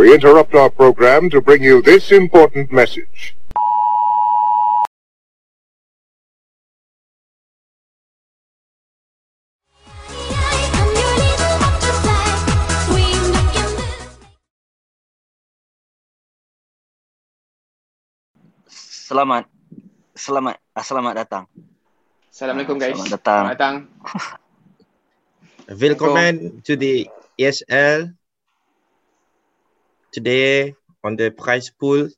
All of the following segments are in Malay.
We interrupt our program to bring you this important message. Selamat. Selamat. ah, Selamat datang. Assalamualaikum Ah, guys. selamat datang. Selamat datang. Willkommen to the ESL. Today on the prize pool,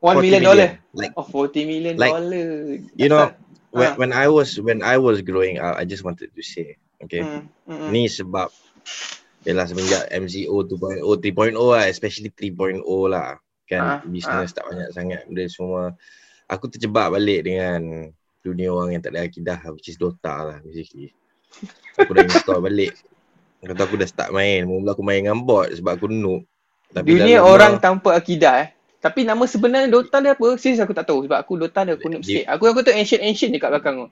One 40 million dollar. Like Oh, 40 million Like, dollar. you know, when, Ah. when I was when I was growing up, I just wanted to say, okay, Hmm, hmm, hmm. ni sebab Yalah semenjak MCO 2.0, 3.0 lah, especially 3.0 lah. Kan Ah, business tak banyak sangat benda semua. Aku terjebak balik dengan dunia orang yang tak ada akidah which is Dota lah basically. Aku dah install balik. Kata aku dah start main. Mula aku main dengan bot sebab aku noob. Dunia dah lama- orang tanpa akidah eh. Tapi nama sebenarnya Dota dia apa? Serius aku tak tahu sebab aku Dota dia aku noob Di- sikit. Aku aku tu ancient ancient je kat belakang tu.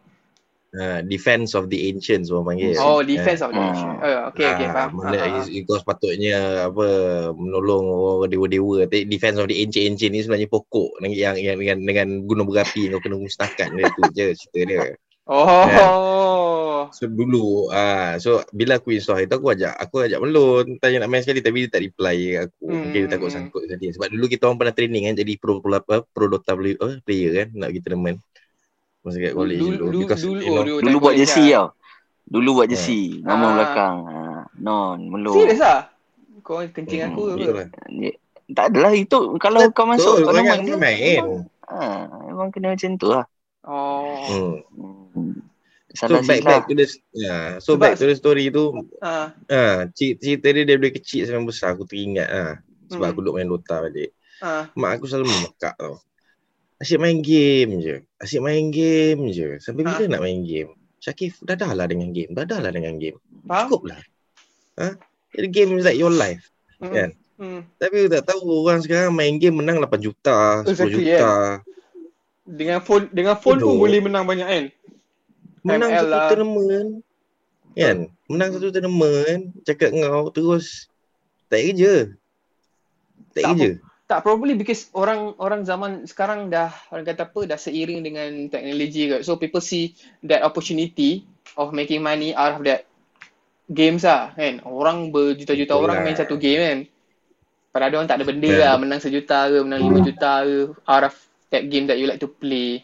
uh, defense of the ancients orang panggil. Oh, defense of the Ah. ancient. Oh, okay okay Ah, faham. Mana ah, uh, kau sepatutnya apa menolong orang dewa-dewa. Tapi defense of the ancient-ancient ni sebenarnya pokok yang yang, yang dengan dengan gunung berapi kau kena musnahkan dia tu je cerita dia. Oh. So dulu ah so bila aku install itu aku ajak aku ajak melon tanya nak main sekali tapi dia tak reply aku. Hmm, Mungkin dia takut hmm. sangkut dia. Sebab dulu kita orang pernah training kan jadi pro pro apa pro Dota player, uh, player kan nak pergi tournament. Masa kat college Dulu dulu, dulu because dulu you know, dulu Dulu buat jersey tau. Dulu buat jersey. Nama Ah. belakang. Ah, Non, meluk. Serius ah? Kau kencing Hmm, aku ke? lah. Tak adalah itu kalau kau masuk Betul, kau tu, kau main. memang- Ah, memang kena macam tu lah. Oh. Hmm. Hmm. So back back to the yeah. so Sebab- back to the story tu Ah. ah cerita, cerita dia daripada kecil sampai besar aku teringat ah sebab Hmm. aku duduk main Dota balik. Ah. Mak aku selalu memekak tau. Asyik main game je. Asyik main game je. Sampai bila Ah. nak main game? Syakif, dadahlah dengan game. Dadahlah dengan game. Faham? Cukup lah. Ha? The game is like your life. Hmm. Kan? Hmm. Tapi aku tak tahu orang sekarang main game menang 8 juta, 10 Exactly, juta. Dengan phone dengan phone pun Bodoh. boleh menang banyak kan? Menang ML satu lah. tournament. Kan? Menang satu tournament. Cakap ngau terus. Tak kerja. Tak Tak kerja. Tak probably because orang orang zaman sekarang dah orang kata apa dah seiring dengan teknologi kot. So people see that opportunity of making money out of that games lah kan. Orang berjuta-juta Betul orang lah. main satu game kan. Padahal orang tak ada benda Ya. lah menang sejuta ke menang lima juta ke out of that game that you like to play.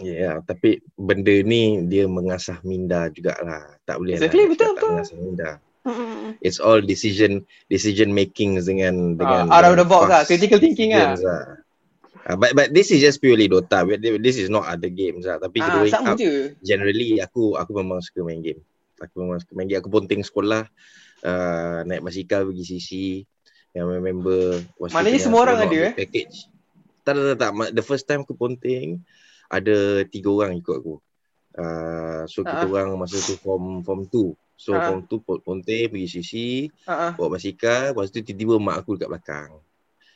Ya, yeah, tapi benda ni dia mengasah minda jugalah. Tak boleh Exactly, lah betul, tak betul. mengasah minda. It's all decision decision making dengan dengan Ah, out of the dengan box lah, critical thinking lah. lah. Uh, but but this is just purely Dota. This is not other games lah. Tapi Ah, growing up, je. generally aku aku memang suka main game. Aku memang suka main game. Aku ponting sekolah, uh, naik basikal pergi CC. Yang member was Maknanya semua orang ada, eh? Package. Tak, tak, tak, tak. The first time aku ponting, ada tiga orang ikut aku. Uh, so kita Ah. orang masa tu form form 2. So Ah. form 2 pon- ponting pergi CC, Ha ah. bawa basikal, lepas tu tiba-tiba mak aku dekat belakang.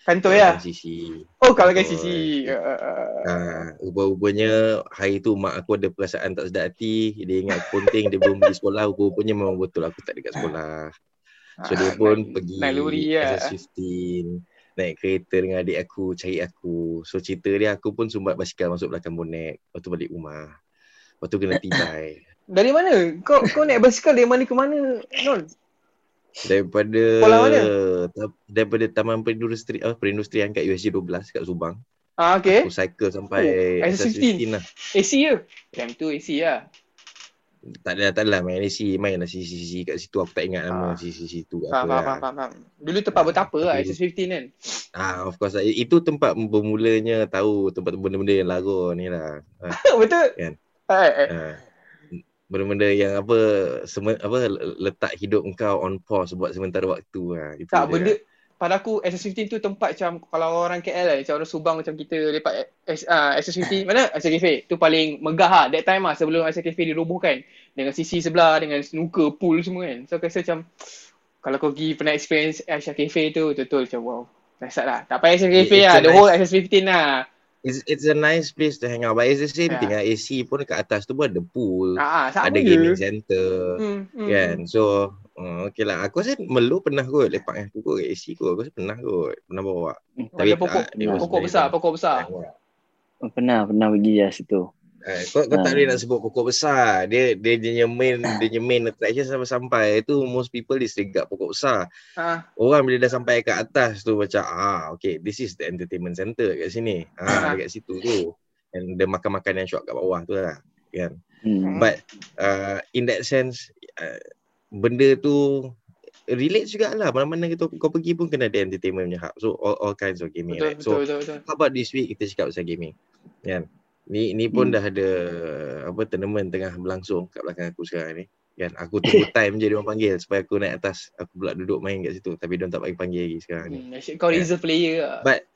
Kantoi lah. Belakang CC. Oh kalau kan sisi. Uh, Ah, rupa-rupanya hari tu mak aku ada perasaan tak sedap hati. Dia ingat ponting, dia belum pergi sekolah. Rupa-rupanya memang betul aku tak dekat sekolah. So dia pun pergi naik lori lah. SS15 naik kereta dengan adik aku cari aku. So cerita dia aku pun sumbat basikal masuk belakang bonet. Lepas tu balik rumah. Lepas tu kena tibai. Dari mana? Kau kau naik basikal dari mana ke mana? Non. Daripada mana? daripada Taman Perindustri ah Perindustrian kat USJ 12 kat Subang. Ah okey. Aku cycle sampai Oh, SS15. SS15 lah. AC je. Time tu AC lah. Tak ada tak ada main AC, main lah CCC kat situ aku tak ingat nama Ah. CCC tu Faham, apa faham, lah. faham, faham, faham. Dulu tempat Ah, betapa lah, tapi- SS15 kan. Ah of course lah. Itu tempat bermulanya tahu tempat benda-benda yang lara ni lah. Ah, Betul? Kan? Eh, eh. ah. Benda-benda yang apa seme, apa letak hidup engkau on pause buat sementara waktu lah. Itu Tak, dia. Pada aku SS15 tu tempat macam kalau orang KL lah, macam orang Subang macam kita lepak S, uh, SS15 mana? Asal Cafe. Tu paling megah lah that time lah sebelum Asal Cafe dirobohkan. Dengan CC sebelah, dengan snooker, pool semua kan. So aku rasa macam kalau kau pergi pernah experience Asha Cafe tu, betul-betul macam wow. Dahsyat lah. Tak payah Asha Cafe lah, the nice- whole SS15 lah. It's, it's a nice place to hang out. But it's the same Ya. thing lah. AC pun dekat atas tu pun ada pool. Ah, ah, ada je. gaming center. Hmm, hmm. Kan. So Oh, okay lah. Aku rasa Melu pernah kot lepak dengan aku kot kat AC kot. Aku rasa pernah kot. Pernah bawa. Ada pokok, tak, pokok very besar, pokok besar. Oh, pernah, pernah pergi lah situ. Eh, kau, kau tak Ah. boleh nak sebut pokok besar. Dia dia dia punya main dia punya main attraction sampai-sampai tu most people disregard pokok besar. Ha. Orang bila dah sampai kat atas tu macam ah okay this is the entertainment center kat sini. Ah Ah. dekat situ tu. And dia makan-makan yang shot kat bawah tu lah. Kan. Hmm. But uh, in that sense uh, benda tu relate jugalah mana-mana kau, kau pergi pun kena ada entertainment punya hub. So all, all kinds of gaming. Betul, right? So betul, betul, betul. how about this week kita cakap pasal gaming. Kan? Ni ni pun Hmm. dah ada apa tournament tengah berlangsung kat belakang aku sekarang ni. Kan aku tunggu time je dia orang panggil supaya aku naik atas. Aku pula duduk main kat situ tapi dia tak bagi panggil lagi sekarang ni. Hmm, kau reserve player lah. But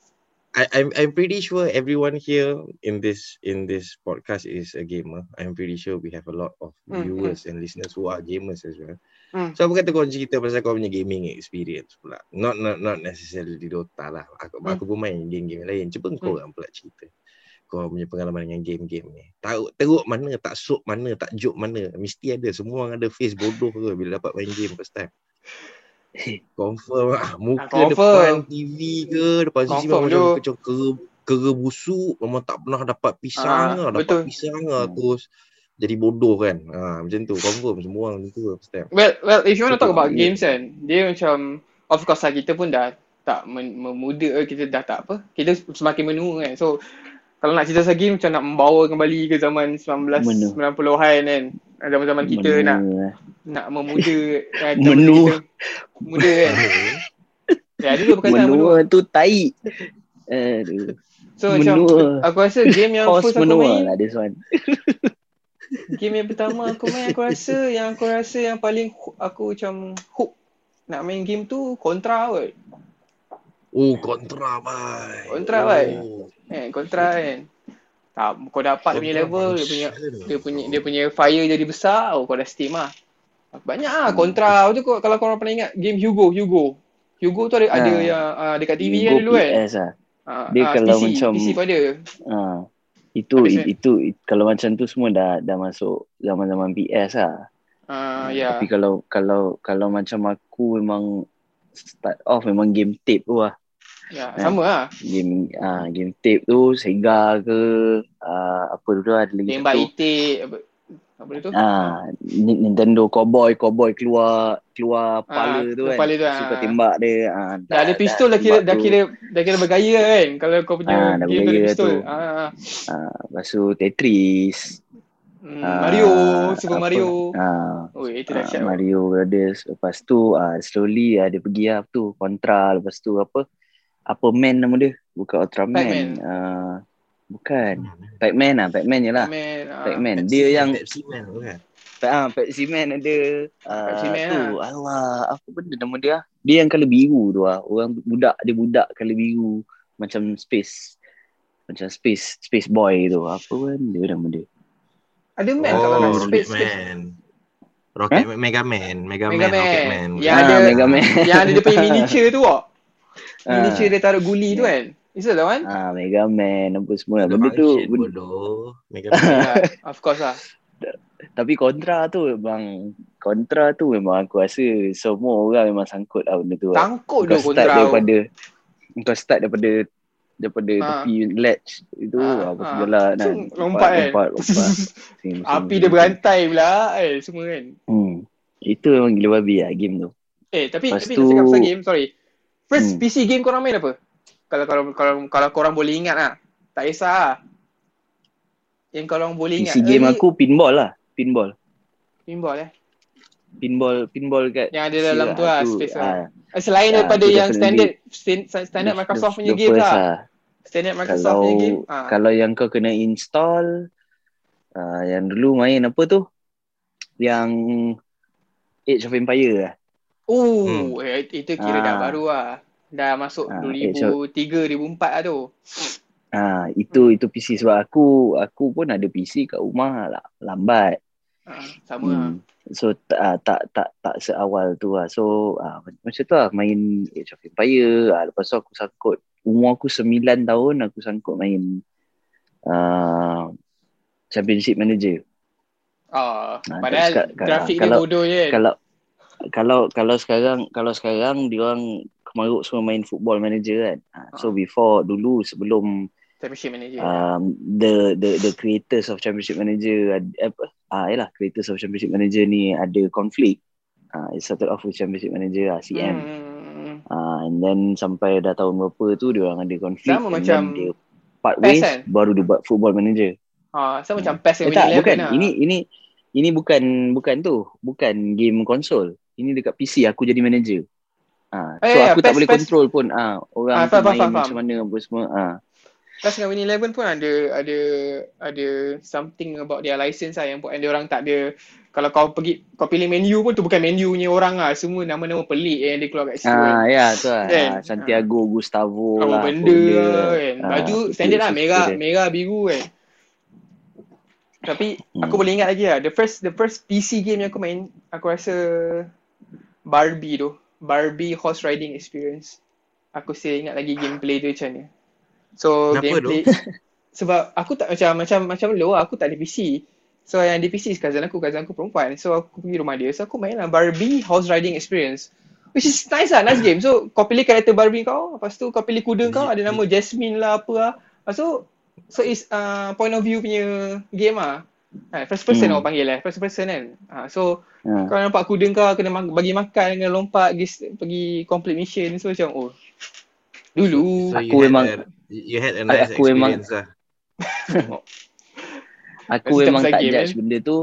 I, I'm I'm pretty sure everyone here in this in this podcast is a gamer. I'm pretty sure we have a lot of Hmm, viewers and listeners who are gamers as well. Hmm. So apa kata kau cerita pasal kau punya gaming experience pula. Not not not necessarily di Dota lah. Aku Hmm. aku pun main game-game lain. Cuba kau orang pula cerita. Kau punya pengalaman dengan game-game ni. Tahu teruk mana, tak sok mana, tak joke mana. Mesti ada. Semua orang ada face bodoh ke bila dapat main game first time. Confirm lah. Muka Confirm. depan TV ke, depan sisi memang macam macam kera, kera busuk. Memang tak pernah dapat pisang Ah, lah. Dapat betul. pisang lah Hmm. terus. Jadi bodoh kan. Ha, macam tu. Confirm semua orang macam tu lah first time. Well, well, if you want to talk about games kan, dia macam, of course lah kita pun dah tak men- memuda, kita dah tak apa, kita semakin menua kan. So, kalau nak cerita game macam nak membawa kembali ke zaman 1990-an kan. Zaman-zaman kita Menua, nak eh. nak memuda. kan, zaman Menua. kita Muda kan. Ya, dulu perkataan menua. Menua tu tai. Aduh. So macam, Menua. aku rasa game yang Horse first aku main, lah this one. game yang pertama aku main, aku rasa yang aku rasa yang paling aku macam hook nak main game tu Contra kot. Oh, kontra bhai. Kontra, oh. Eh, Contra kan. Tak, kau dapat dia punya Kontra level, dia punya dia punya dia punya fire jadi besar, oh kau dah steam lah. Banyak ah Contra tu kau, kalau korang pernah ingat game Hugo, Hugo. Hugo tu ada ada Ah. yang uh, dekat TV You kan dulu kan. PS lah. Ah, Dia ah, kalau PC, macam- PC pun ada. Ha. Itu Habis itu, itu kalau macam tu semua dah dah masuk zaman-zaman PS lah. Ah ya. Tapi kalau kalau kalau macam aku memang start off memang game tape tu lah. Ya, Eh. sama lah. Game ah game tape tu Sega ke ah, apa tu ada lagi Tembak satu. itik apa apa dia tu? Ah, Ni- Nintendo Cowboy, Cowboy keluar keluar Ah, pala tu kan. kepala tu, Lepas ah. tembak dia. Ah, Dah ada pistol dah kira dah kira dah kira bergaya kan kalau kau punya Ah, dah game tu ada pistol. tu. Ah, ah. Ah, lepas tu Tetris. Hmm, Ah, Mario, Super apa- Mario. Ah, Oh, itu Ah, dah. Mario Brothers Lepas tu ah, Slowly ah, dia pergi lah tu Contra Lepas tu apa Apa Man nama dia Bukan Ultraman Pac-Man. Ah, Bukan Pac-Man lah Pac-Man je lah Man, ah. Pac-Man Dia yang Pepsi Man tu kan. ah, Pepsi Man ada ah, Pepsi Man tu lah. Allah Apa benda nama dia ah? Dia yang colour biru tu lah Orang budak Dia budak colour biru Macam space Macam space Space boy tu Apa benda nama dia Ada Man kalau nak Oh, space Rocket space. Man. Rocket Man, Mega Man, Mega, Mega Man, Rocket Man. Man. Yang Ah, ada Mega Man yang ada dia punya miniature tu kok. Ah. Miniature dia taruh guli tu kan. Is that the one? Ah, Mega Man Apa semua Ada Benda tu benda, bodoh. Mega Man. of course lah. Tapi kontra tu memang kontra tu memang aku rasa semua orang memang sangkut lah benda tu. lah. Tangkut Kau tu start kontra. daripada kau start daripada daripada Ha. tepi ledge itu Ha, apa ha. jalan kan. So, lompat kan? lompat, lompat. Api dia berantai pula eh semua kan. Hmm. Itu memang gila babi lah game tu. Eh tapi Lepas tapi tu- nak cakap pasal game, sorry. First Hmm. PC game korang main apa? Kalau kalau kalau kalau korang boleh ingat lah. Tak kisah lah. Yang korang boleh ingat. PC game Early- aku pinball lah. Pinball. pinball eh. Pinball pinball kat Yang ada dalam tu lah, space lah. ah, Eh, Selain Ah, daripada tu yang standard definitely stand- standard the- Microsoft punya game lah. Standard Microsoft Kalau punya game. Kalau yang kau kena install uh, yang dulu main apa tu? Yang Age of Empire lah. Oh, eh, itu kira dah Ah. baru lah. Dah masuk Ah, 2003 2004 lah tu. Ah, itu itu PC sebab aku aku pun ada PC kat rumah lah, lambat. Ah, sama lah. Hmm. So tak ah, tak tak tak seawal tu lah. So ah, macam tu lah main Age of Empire. Ah, lepas tu aku sangkut umur aku 9 tahun aku sangkut main uh, Championship Manager. Ah, Ah, padahal cakap- grafik dia kalau- bodoh je. Kalau kalau kalau sekarang kalau sekarang dia orang kemaruk semua main football manager kan. Ah, So Ah. before dulu sebelum Championship manager. um, the the the creators of championship manager ad- apa ah yalah creators of championship manager ni ada konflik. Ah it started off with championship manager ah, CM. Hmm. Ah and then sampai dah tahun berapa tu dia orang ada konflik Sama macam dia part ways kan? baru dia buat football manager. Ha, sama Hmm. macam PES Eh, tak, bukan. Lah. Ini ini ini bukan bukan tu. Bukan game konsol. Ini dekat PC aku jadi manager. Eh, so ya, aku tak PES, boleh PES. control pun ah orang tu faham, main faham, macam faham. mana apa semua. Ah. PES dengan Winning Eleven pun ada ada ada something about their license lah yang buat dia orang tak ada kalau kau pergi kau pilih menu pun tu bukan menu punya orang lah semua nama-nama pelik yang dia keluar kat situ Ah kan. ya tu lah. Kan? Ah, Santiago Gustavo Apa lah. benda kan. Baju itu standard lah merah dia. merah biru kan. Tapi Hmm. aku boleh ingat lagi lah the first the first PC game yang aku main aku rasa Barbie tu. Barbie horse riding experience. Aku still ingat lagi gameplay dia macam mana. So Kenapa gameplay sebab aku tak macam macam macam lo aku tak ada PC. So yang di PC cousin aku, cousin aku perempuan. So aku pergi rumah dia. So aku main lah Barbie horse riding experience. Which is nice lah, nice game. So kau pilih karakter Barbie kau, lepas tu kau pilih kuda kau, ada nama Jasmine lah apa lah. Lepas tu, so is uh, point of view punya game lah. Ha, first person Hmm. orang panggil lah, first person kan. Ha, so Ah. kau nampak kuda kau kena bagi makan, kena lompat, pergi, pergi complete mission. So macam oh. Dulu. So Aku you had memang- a, you had a nice aku memang- experience lah. Aku memang tak game, judge kan? benda tu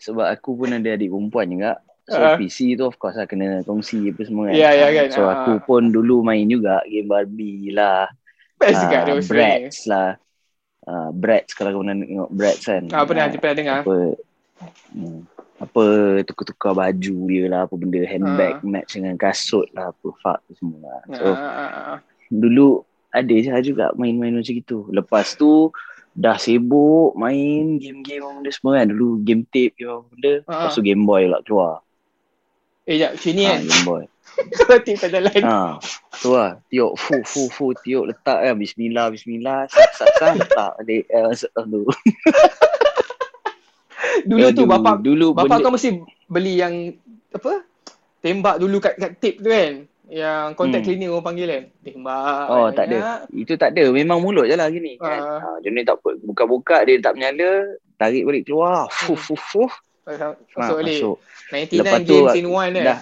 sebab aku pun ada adik perempuan juga. So Ah. PC tu of course lah kena kongsi apa semua kan. Ya, ya Ah, kan. So Ah. aku pun dulu main juga game Barbie lah. Best juga ah. Bratz lah. Uh, Bratz kalau kau pernah tengok Bratz kan. Ah, pernah, Ah, pernah dengar. apa hmm, apa tukar-tukar baju dia lah apa benda handbag Ah. match dengan kasut lah apa fuck semua lah. So Ah, ah, ah, ah. dulu ada je juga main-main macam gitu. Lepas tu dah sibuk main game-game benda semua kan. Dulu game tape ke benda. Ah. Lepas tu Game Boy lah keluar. Eh, jap, sini Ha, kan. Game Boy. Kau tip tak jalan. Ha, tu lah. Tiup, fu, fu, fu, tiup letak kan. Bismillah, bismillah. Sat, sat, sat, letak balik. Eh, masuk tu. Dulu tu Aduh, bapak dulu bapak benda, kau mesti beli yang apa? Tembak dulu kat kat tip tu kan. Yang contact Hmm. cleaner orang panggil kan. Tembak. Oh, tak ada. Itu tak ada. Memang mulut je lah gini. Kan? Ah. Ha, dia ni tak. Buka-buka dia tak menyala. Tarik balik keluar. Fu, fu, fu. Masuk, Ha, masuk balik. masuk. 99 Lepas tu, games in one kan. Dah.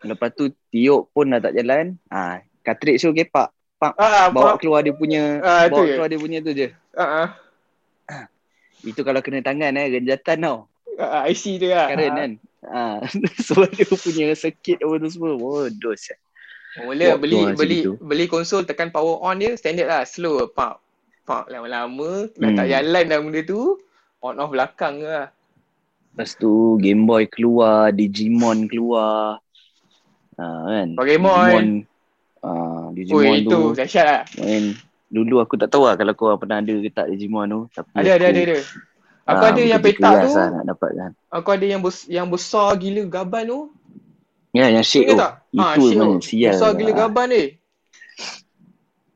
Lepas tu tiup pun dah tak jalan. Ah, cartridge tu kepak. Ah, Bawa bawa keluar dia punya Ah, bawa je. keluar dia punya tu je. ah, Itu kalau kena tangan eh genjatan tau. ah, IC tu lah. Karen kan. Ah, sebab dia punya circuit apa tu semua. Bodoh. Mula Waktu beli beli gitu. beli konsol tekan power on dia standard lah slow pak pak lama-lama dah tak Hmm. jalan dah benda tu on off belakang lah. Lepas tu Game Boy keluar, Digimon keluar. Ah, kan. Pokemon. Digimon. Oh Digimon itu tu dahsyat lah. main dulu aku tak tahu lah kalau kau pernah ada ke tak Digimon tu. Tapi Ada ada aku, ada ada. Aku ah, ada yang petak tu, Lah nak dapat kan. aku ada yang bes, yang besar gila gaban tu. Ya, yang shake tu. Tak? Ah, Itu memang tu. sial. Besar gila lah. gaban ni.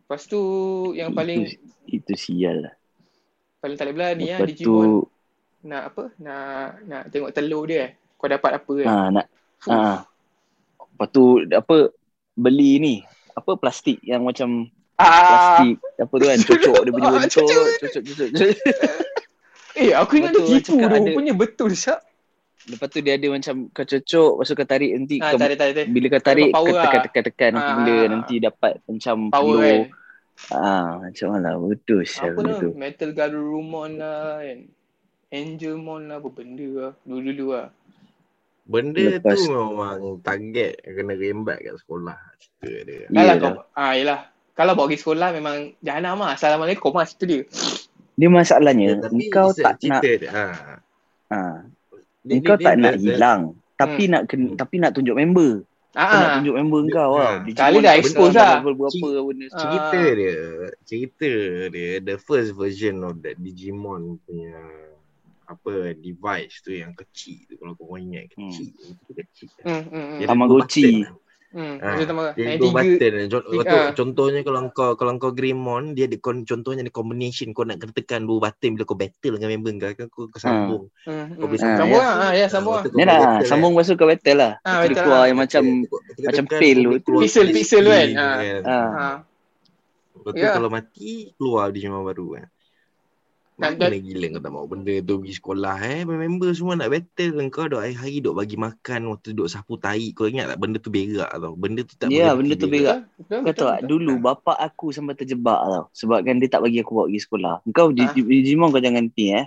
Lepas tu yang Itu- paling Itu sial lah. paling tak boleh berani lah Lepas Digimon. tu, Nak apa? Nak nak tengok telur dia eh. Kau dapat apa kan? ah, nak, Fuh. Ah. Lepas tu, apa, beli ni. Apa plastik yang macam Ah, plastik apa tu kan cocok dia punya Ah, bentuk cucuk. cocok cocok cocok eh aku ingat dia Betul, tipu ada- Punya betul syak. lepas tu dia ada macam kau cocok lepas tu kau tarik nanti Ah, kau, ada tak ada. bila kau tarik kau lah. tekan tekan tekan Ah. benda nanti dapat macam Power pelur kan. ah macam mana betul sial Apa tu Metal Garurumon lah kan. Angelmon lah apa benda lah. Dulu-dulu lah. Benda Lepas- tu memang target kena rembat kat sekolah. Cerita dia. Kalau kau, ah yelah. Kalau bawa pergi sekolah memang jahanam lah. Assalamualaikum lah situ dia. dia masalahnya Ya, kau tak nak dia. Ha. ah Dia- kau dia- tak dia- nak dia- hilang tapi nak ken, Hmm. tapi nak tunjuk member kau nak Ah, tunjuk member kau Ah. lah Kali Digimon dah kau expose lah. level berapa Cik- benda Ah. cerita dia cerita dia the first version of that Digimon punya apa device tu yang kecil tu kalau kau ingat kecil hmm. tu kecil hmm, hmm, hmm. Dia Tamagotchi. Hmm, Ah, tambah Dia dua button. Contoh, tiga, ah. contohnya kalau kau kalau kau Greymon dia ada contohnya ada combination kau nak kena tekan dua button bila kau battle dengan member kau kan kau, kau sambung. Hmm, Kau hmm. boleh Ah, Sambung ya. lah. Ah, ya, sambung lah. Kau lah, battle, sambung masuk ke battle lah. Ah, Dia battle keluar lah. yang macam macam kau boleh tu. Pixel- pixel kan? Ah. ah. Ah. Lepas tu kalau mati keluar dia memang baru kan. Dan- Mana gila kau tak mau benda tu pergi sekolah eh. Member semua nak battle. Kau duk hari-hari duk bagi makan waktu duk sapu tai. Kau ingat tak benda tu berak tau. Benda tu tak Ya, berhenti benda tu berak. Betul, Kau betul, tahu tak, betul. dulu bapak aku sampai terjebak tau. Sebab kan dia tak bagi aku bawa pergi sekolah. Kau di Ah. di Digimon kau jangan ni eh.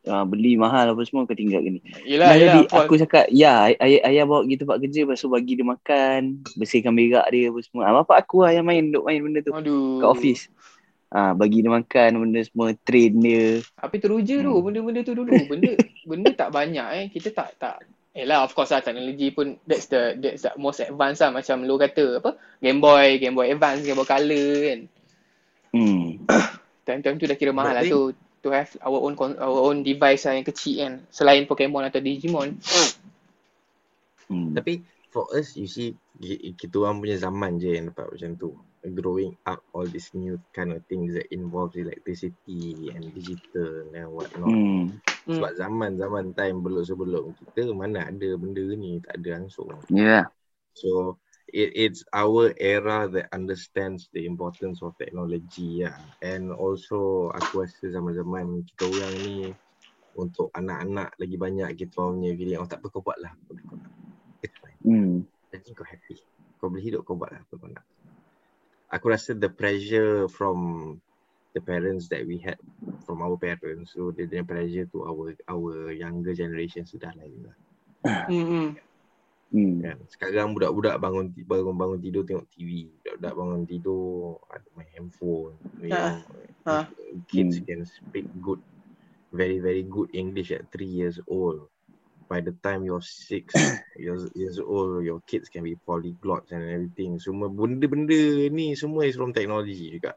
Uh, beli mahal apa semua kau tinggal gini. Yelah, Nah, yelah. jadi aku cakap, ya ay- ayah, ayah bawa pergi tempat kerja lepas tu bagi dia makan, bersihkan berak dia apa semua. Ah, bapak aku lah yang main, duk main benda tu Aduh. kat office. Ah, bagi dia makan benda semua, train dia. Tapi teruja tu Hmm. benda-benda tu dulu. Benda benda tak banyak eh. Kita tak tak Yelah of course lah teknologi pun that's the that's the most advanced lah macam lu kata apa Game Boy, Game Boy Advance, Game Boy Color kan. Hmm. Time-time tu dah kira mahal lah But tu to have our own con- our own device lah yang kecil kan. Selain Pokemon atau Digimon. hmm. Tapi for us you see ki- kita orang punya zaman je yang dapat macam tu. Growing up all these new kind of things that involves electricity and digital and what not. Hmm. Hmm. Sebab zaman-zaman time belum sebelum kita mana ada benda ni tak ada langsung. Yeah. So it, it's our era that understands the importance of technology ya. And also aku rasa zaman-zaman kita orang ni untuk anak-anak lagi banyak kita orang punya feeling oh tak apa kau buat lah. Apa kau nak. It's fine. Hmm. Jadi kau happy. Kau boleh hidup kau buat lah apa kau nak. Aku rasa the pressure from the parents that we had from our parents so the, the pressure to our our younger generation sudah lain lah. Hmm. hmm. Hmm. kan. Sekarang budak-budak bangun bangun bangun tidur tengok TV. Budak-budak bangun tidur ada main handphone. You Ha. know, Ha. Kids Hmm. can speak good very very good English at 3 years old. By the time you're 6 years, years old, your kids can be polyglots and everything. Semua benda-benda ni semua is from technology juga.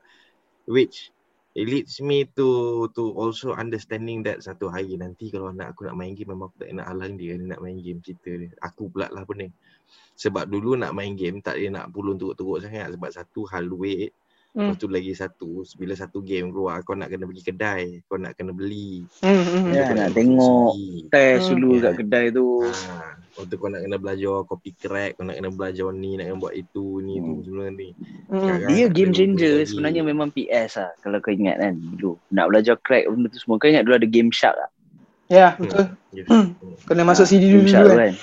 Which it leads me to to also understanding that satu hari nanti kalau anak aku nak main game memang aku tak nak halang dia, dia nak main game cerita dia. Aku pula lah pening. Sebab dulu nak main game tak dia nak pulun teruk-teruk sangat sebab satu hal duit Hmm. Lepas tu lagi satu, bila satu game keluar kau nak kena pergi kedai, kau nak kena beli. Hmm. hmm. Ya, Kau nak tengok. Test Hmm. dulu Yeah. kat kedai tu. Ha, lepas tu kau nak kena belajar copy crack, kau nak kena belajar ni, nak kena buat itu, ni, tu Hmm. semua ni. Hmm. Sekarang Dia game changer lagi. sebenarnya memang PS lah kalau kau ingat kan dulu. Nak belajar crack benda tu semua. Kau ingat dulu ada Game Shark lah. Ya, betul. Yes. Hmm. Kena masuk CD Game dulu Shark dulu tu kan. kan.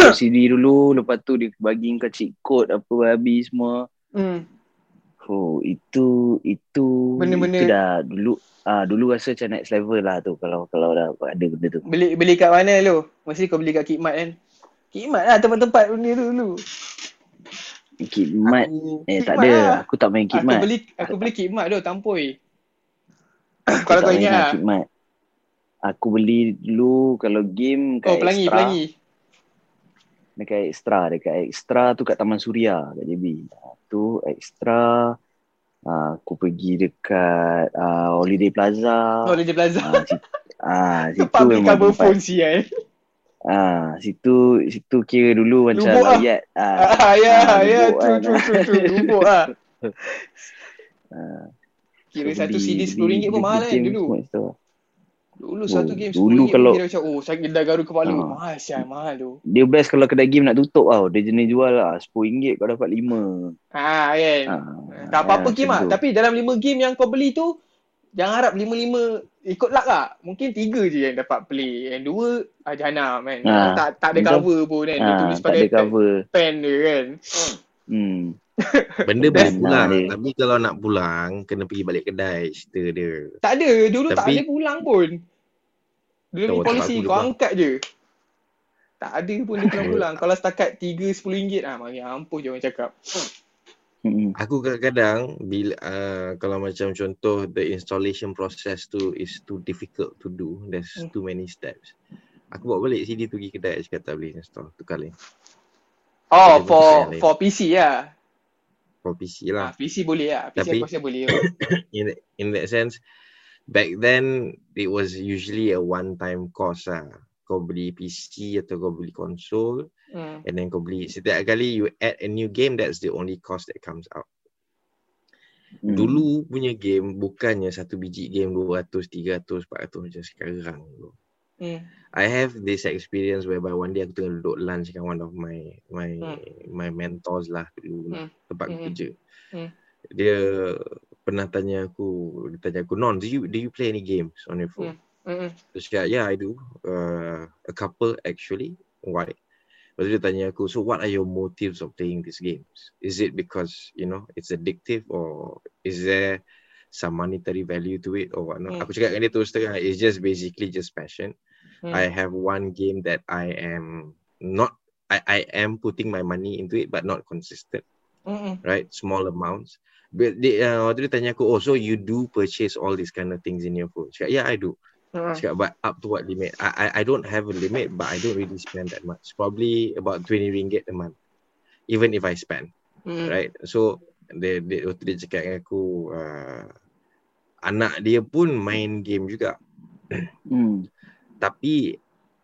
Masuk CD dulu, lepas tu dia bagi kau cheat code apa habis semua. Hmm. Oh, itu itu Benda-benda- itu dah dulu ah dulu rasa macam next level lah tu kalau kalau dah ada benda tu. Beli beli kat mana lu? Mesti kau beli kat Kikmat kan. Kikmat lah tempat-tempat benda tu dulu. Kidmat Aku, eh tak Kikmat ada. lah. Aku tak main Aku Kidmat. beli aku beli Kikmat tu tampoi. Aku Kalau kau ingat lah. Aku beli dulu kalau game kat Oh, pelangi, extra, pelangi. Dekat extra dekat extra tu kat Taman Suria kat JB. Ah, Tu extra ah, aku pergi dekat ah, Holiday Plaza. Legend Plaza. Ah, situ, ah, situ memang cover tempat. phone sial. Ah, situ situ kira dulu macam Lubuk lah. rakyat. Ah, Ah, ya, ah, ya, tu, tu, tu, tu, lubuk lah. ah, Kira so satu CD beli- RM10 pun mahal kan dulu. Dulu Oh, satu game dulu RM10 kalau- kira macam, oh, sakit dah garu kepala. Ah. Mahal sial, mahal tu. Dia best kalau kedai game nak tutup tau. Dia jenis jual lah. RM10 kau dapat 5. Ha, kan. Ah, tak apa-apa ah, game lah. Tapi dalam lima game yang kau beli tu, jangan harap lima-lima ikut luck lah. Mungkin tiga je yang dapat play. Yang dua, ah, jahanam kan. Ah, tak, tak ada cover pun kan. Dia Ah, tulis tak pakai ada pen, cover. pen dia kan. Hmm. Benda boleh pulang, lah dia. tapi kalau nak pulang kena pergi balik kedai cerita dia. Tak ada. Dulu tak Tapi- ada pulang pun. Dia punya tak polisi, kau juga. angkat je. Tak ada pun dia pulang-pulang. Kalau setakat tiga sepuluh ringgit ah, mari ampuh je orang cakap. Hmm. Aku kadang-kadang bila uh, kalau macam contoh the installation process tu is too difficult to do, there's Hmm. too many steps. Aku bawa balik CD tu pergi kedai cakap tak boleh install, tukar lain. Oh, Ada for lain. for PC lah. For PC Ah, lah. PC boleh lah. PC Tapi- aku rasa boleh. in in that sense back then it was usually a one time cost lah kau beli PC atau kau beli konsol Hmm. and then kau beli setiap kali you add a new game that's the only cost that comes out. Hmm. Dulu punya game bukannya satu biji game 200, 300, 400 macam sekarang tu. Hmm. I have this experience whereby one day aku tengah duduk lunch dengan one of my my Hmm. my mentors lah dulu Hmm. tempat Hmm. kerja. Hmm. Dia pernah tanya aku, dia tanya aku, Non, do you do you play any games on your phone? Hmm. Terus cakap, yeah I do. Uh, a couple actually. Why? Lepas tu dia tanya aku, so what are your motives of playing these games? Is it because, you know, it's addictive or is there some monetary value to it or whatnot? Hmm. Aku cakap dengan dia terus terang, it's just basically just passion. Hmm. I have one game that I am not, I, I am putting my money into it but not consistent, Hmm. right? Small amounts. But dia, uh, waktu dia tanya aku, oh so you do purchase all these kind of things in your phone? Cakap, yeah I do. Hmm. Cakap, but up to what limit? I, I I don't have a limit, but I don't really spend that much. Probably about 20 ringgit a month. Even if I spend, Hmm. right? So, dia, dia, waktu dia cakap dengan aku, uh, anak dia pun main game juga. Hmm. Tapi,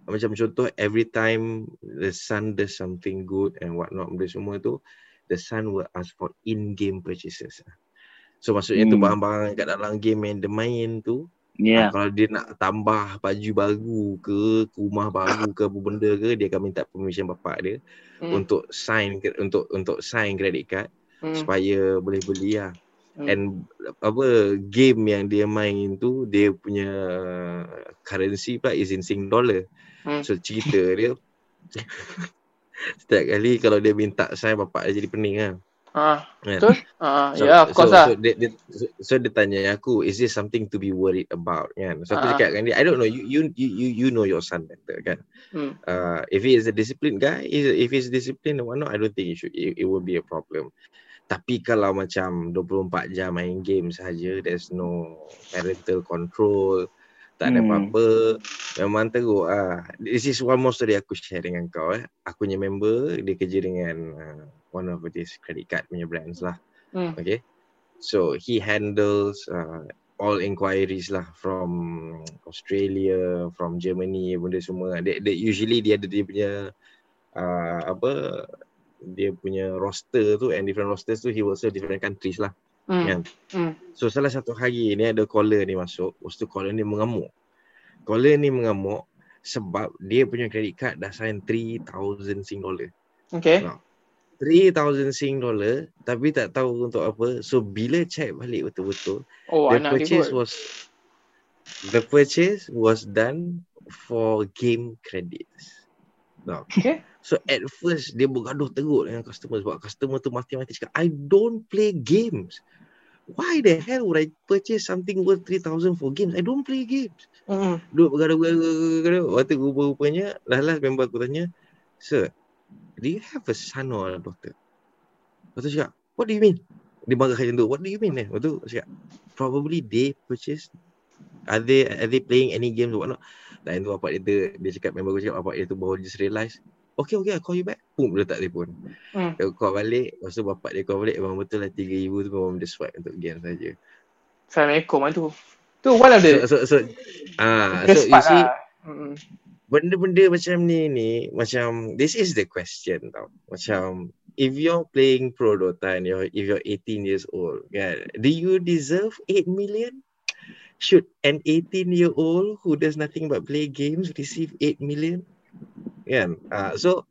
macam contoh, every time the son does something good and whatnot, benda semua tu, the son will ask for in-game purchases. So, maksudnya tu Hmm. barang-barang kat dalam game yang dia main tu, Yeah. Ah, kalau dia nak tambah baju baru ke, rumah baru ke apa benda ke, dia akan minta permission bapak dia Hmm. untuk sign untuk untuk sign credit card Hmm. supaya boleh beli lah. Hmm. And apa game yang dia main tu dia punya currency pula is in Sing dollar. Hmm. So cerita dia setiap kali kalau dia minta sign bapak dia jadi pening lah. Ah, Kan? betul? Ah, So, ya, of course so, lah. So dia, dia, so, so dia tanya aku, is this something to be worried about? Kan? So aku Ah. cakap dengan dia, I don't know, you you you you, know your son better kan. Hmm. Uh, if he is a disciplined guy, is- if he's disciplined and whatnot, I don't think it should it, it will be a problem. Tapi kalau macam 24 jam main game saja, there's no parental control, tak ada Hmm. apa-apa, memang teruk ah. This is one more story aku share dengan kau eh. Aku punya member, dia kerja dengan uh, one of this credit card punya brands lah. Hmm. Okay. So he handles uh, all inquiries lah from Australia, from Germany, benda semua. Dia, dia usually dia ada dia punya uh, apa dia punya roster tu and different rosters tu he will serve different countries lah. Hmm. Kan? Hmm. So salah satu hari ni ada caller ni masuk, lepas tu caller ni mengamuk. Caller ni mengamuk sebab dia punya credit card dah sign 3000 Sing dollar. Okay. No. 3000 Sing dollar tapi tak tahu untuk apa. So bila check balik betul-betul, Oh, the purchase was the purchase was done for game credits. No. Okay. So at first dia bergaduh teruk dengan customer sebab customer tu mati-mati cakap I don't play games. Why the hell would I purchase something worth 3000 for games? I don't play games. Hmm. Duduk bergaduh-gaduh. Waktu rupa-rupanya, last-last member aku tanya, Sir, do you have a son or a daughter? Lepas tu cakap, what do you mean? Dia marah macam tu, what do you mean eh? Lepas tu cakap, probably they purchase, are they, are they playing any games or whatnot? Lain tu bapak dia, dia cakap, member aku cakap, bapak dia tu baru just realise, okay, okay, I'll call you back. Pum, dia letak telefon. Hmm. Dia call balik, lepas tu bapak dia call balik, memang betul lah 3000 tu memang dia swipe untuk game saja. Assalamualaikum lah tu. Tu one of the So, so, so, ah, so you see, lah. Hmm. benda-benda macam ni ni macam this is the question tau macam if you're playing pro dota and you're if you're 18 years old kan do you deserve 8 million should an 18 year old who does nothing but play games receive 8 million kan uh, so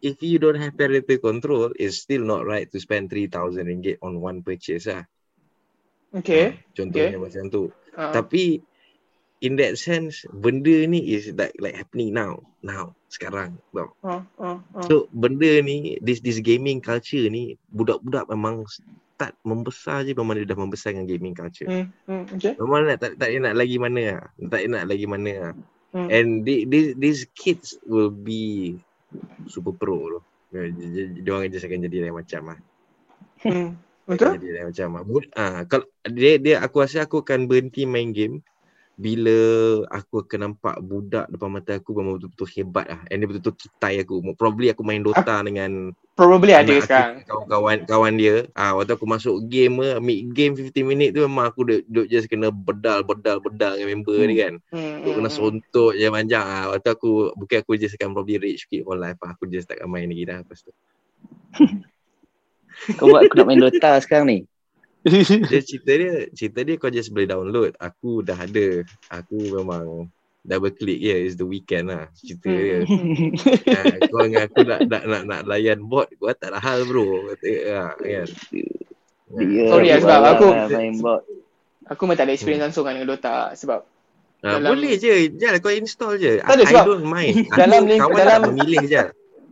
if you don't have parental control it's still not right to spend 3000 ringgit on one purchase lah Okay. Ah, contohnya macam tu Ah. tapi in that sense benda ni is like like happening now now sekarang tau Ah, ah, ah. so benda ni this this gaming culture ni budak-budak memang start membesar je memang dia dah membesar dengan gaming culture Hmm. Hmm. Okay. memang nak tak, tak nak lagi mana lah. tak nak lagi mana lah. Hmm. and they, they, these kids will be super pro tu dia orang just akan jadi lain macam lah Hmm. Betul? jadi lain macam lah ah, kalau dia dia aku rasa aku akan berhenti main game bila aku akan nampak budak depan mata aku memang betul-betul hebat lah. And dia betul-betul kitai aku. Probably aku main Dota dengan Probably ada sekarang. kawan-kawan kawan dia. Ah waktu aku masuk game ah, mid game 15 minit tu memang aku duduk, duduk just kena bedal bedal bedal dengan member Hmm. ni kan. Hmm, kena sontok je panjang ah. Waktu aku bukan aku just akan probably rage quit for life ah. Aku just tak akan main lagi dah lepas tu. Kau buat aku nak main Dota sekarang ni. Dia cerita dia, cerita dia kau just boleh download. Aku dah ada. Aku memang double click je. It's the weekend lah cerita dia. hmm. ha, kau dengan aku nak, nak, nak, nak layan bot, kau tak ada hal bro. Kata, ha, kan. Dia Sorry lah, sebab aku- main bot. Aku memang tak ada experience langsung kan dengan Dota sebab Ha, dalam- boleh je. Jangan kau install je. Tak ada, I sebab don't mind. Aku, dalam link- kawan dalam- tak memilih je.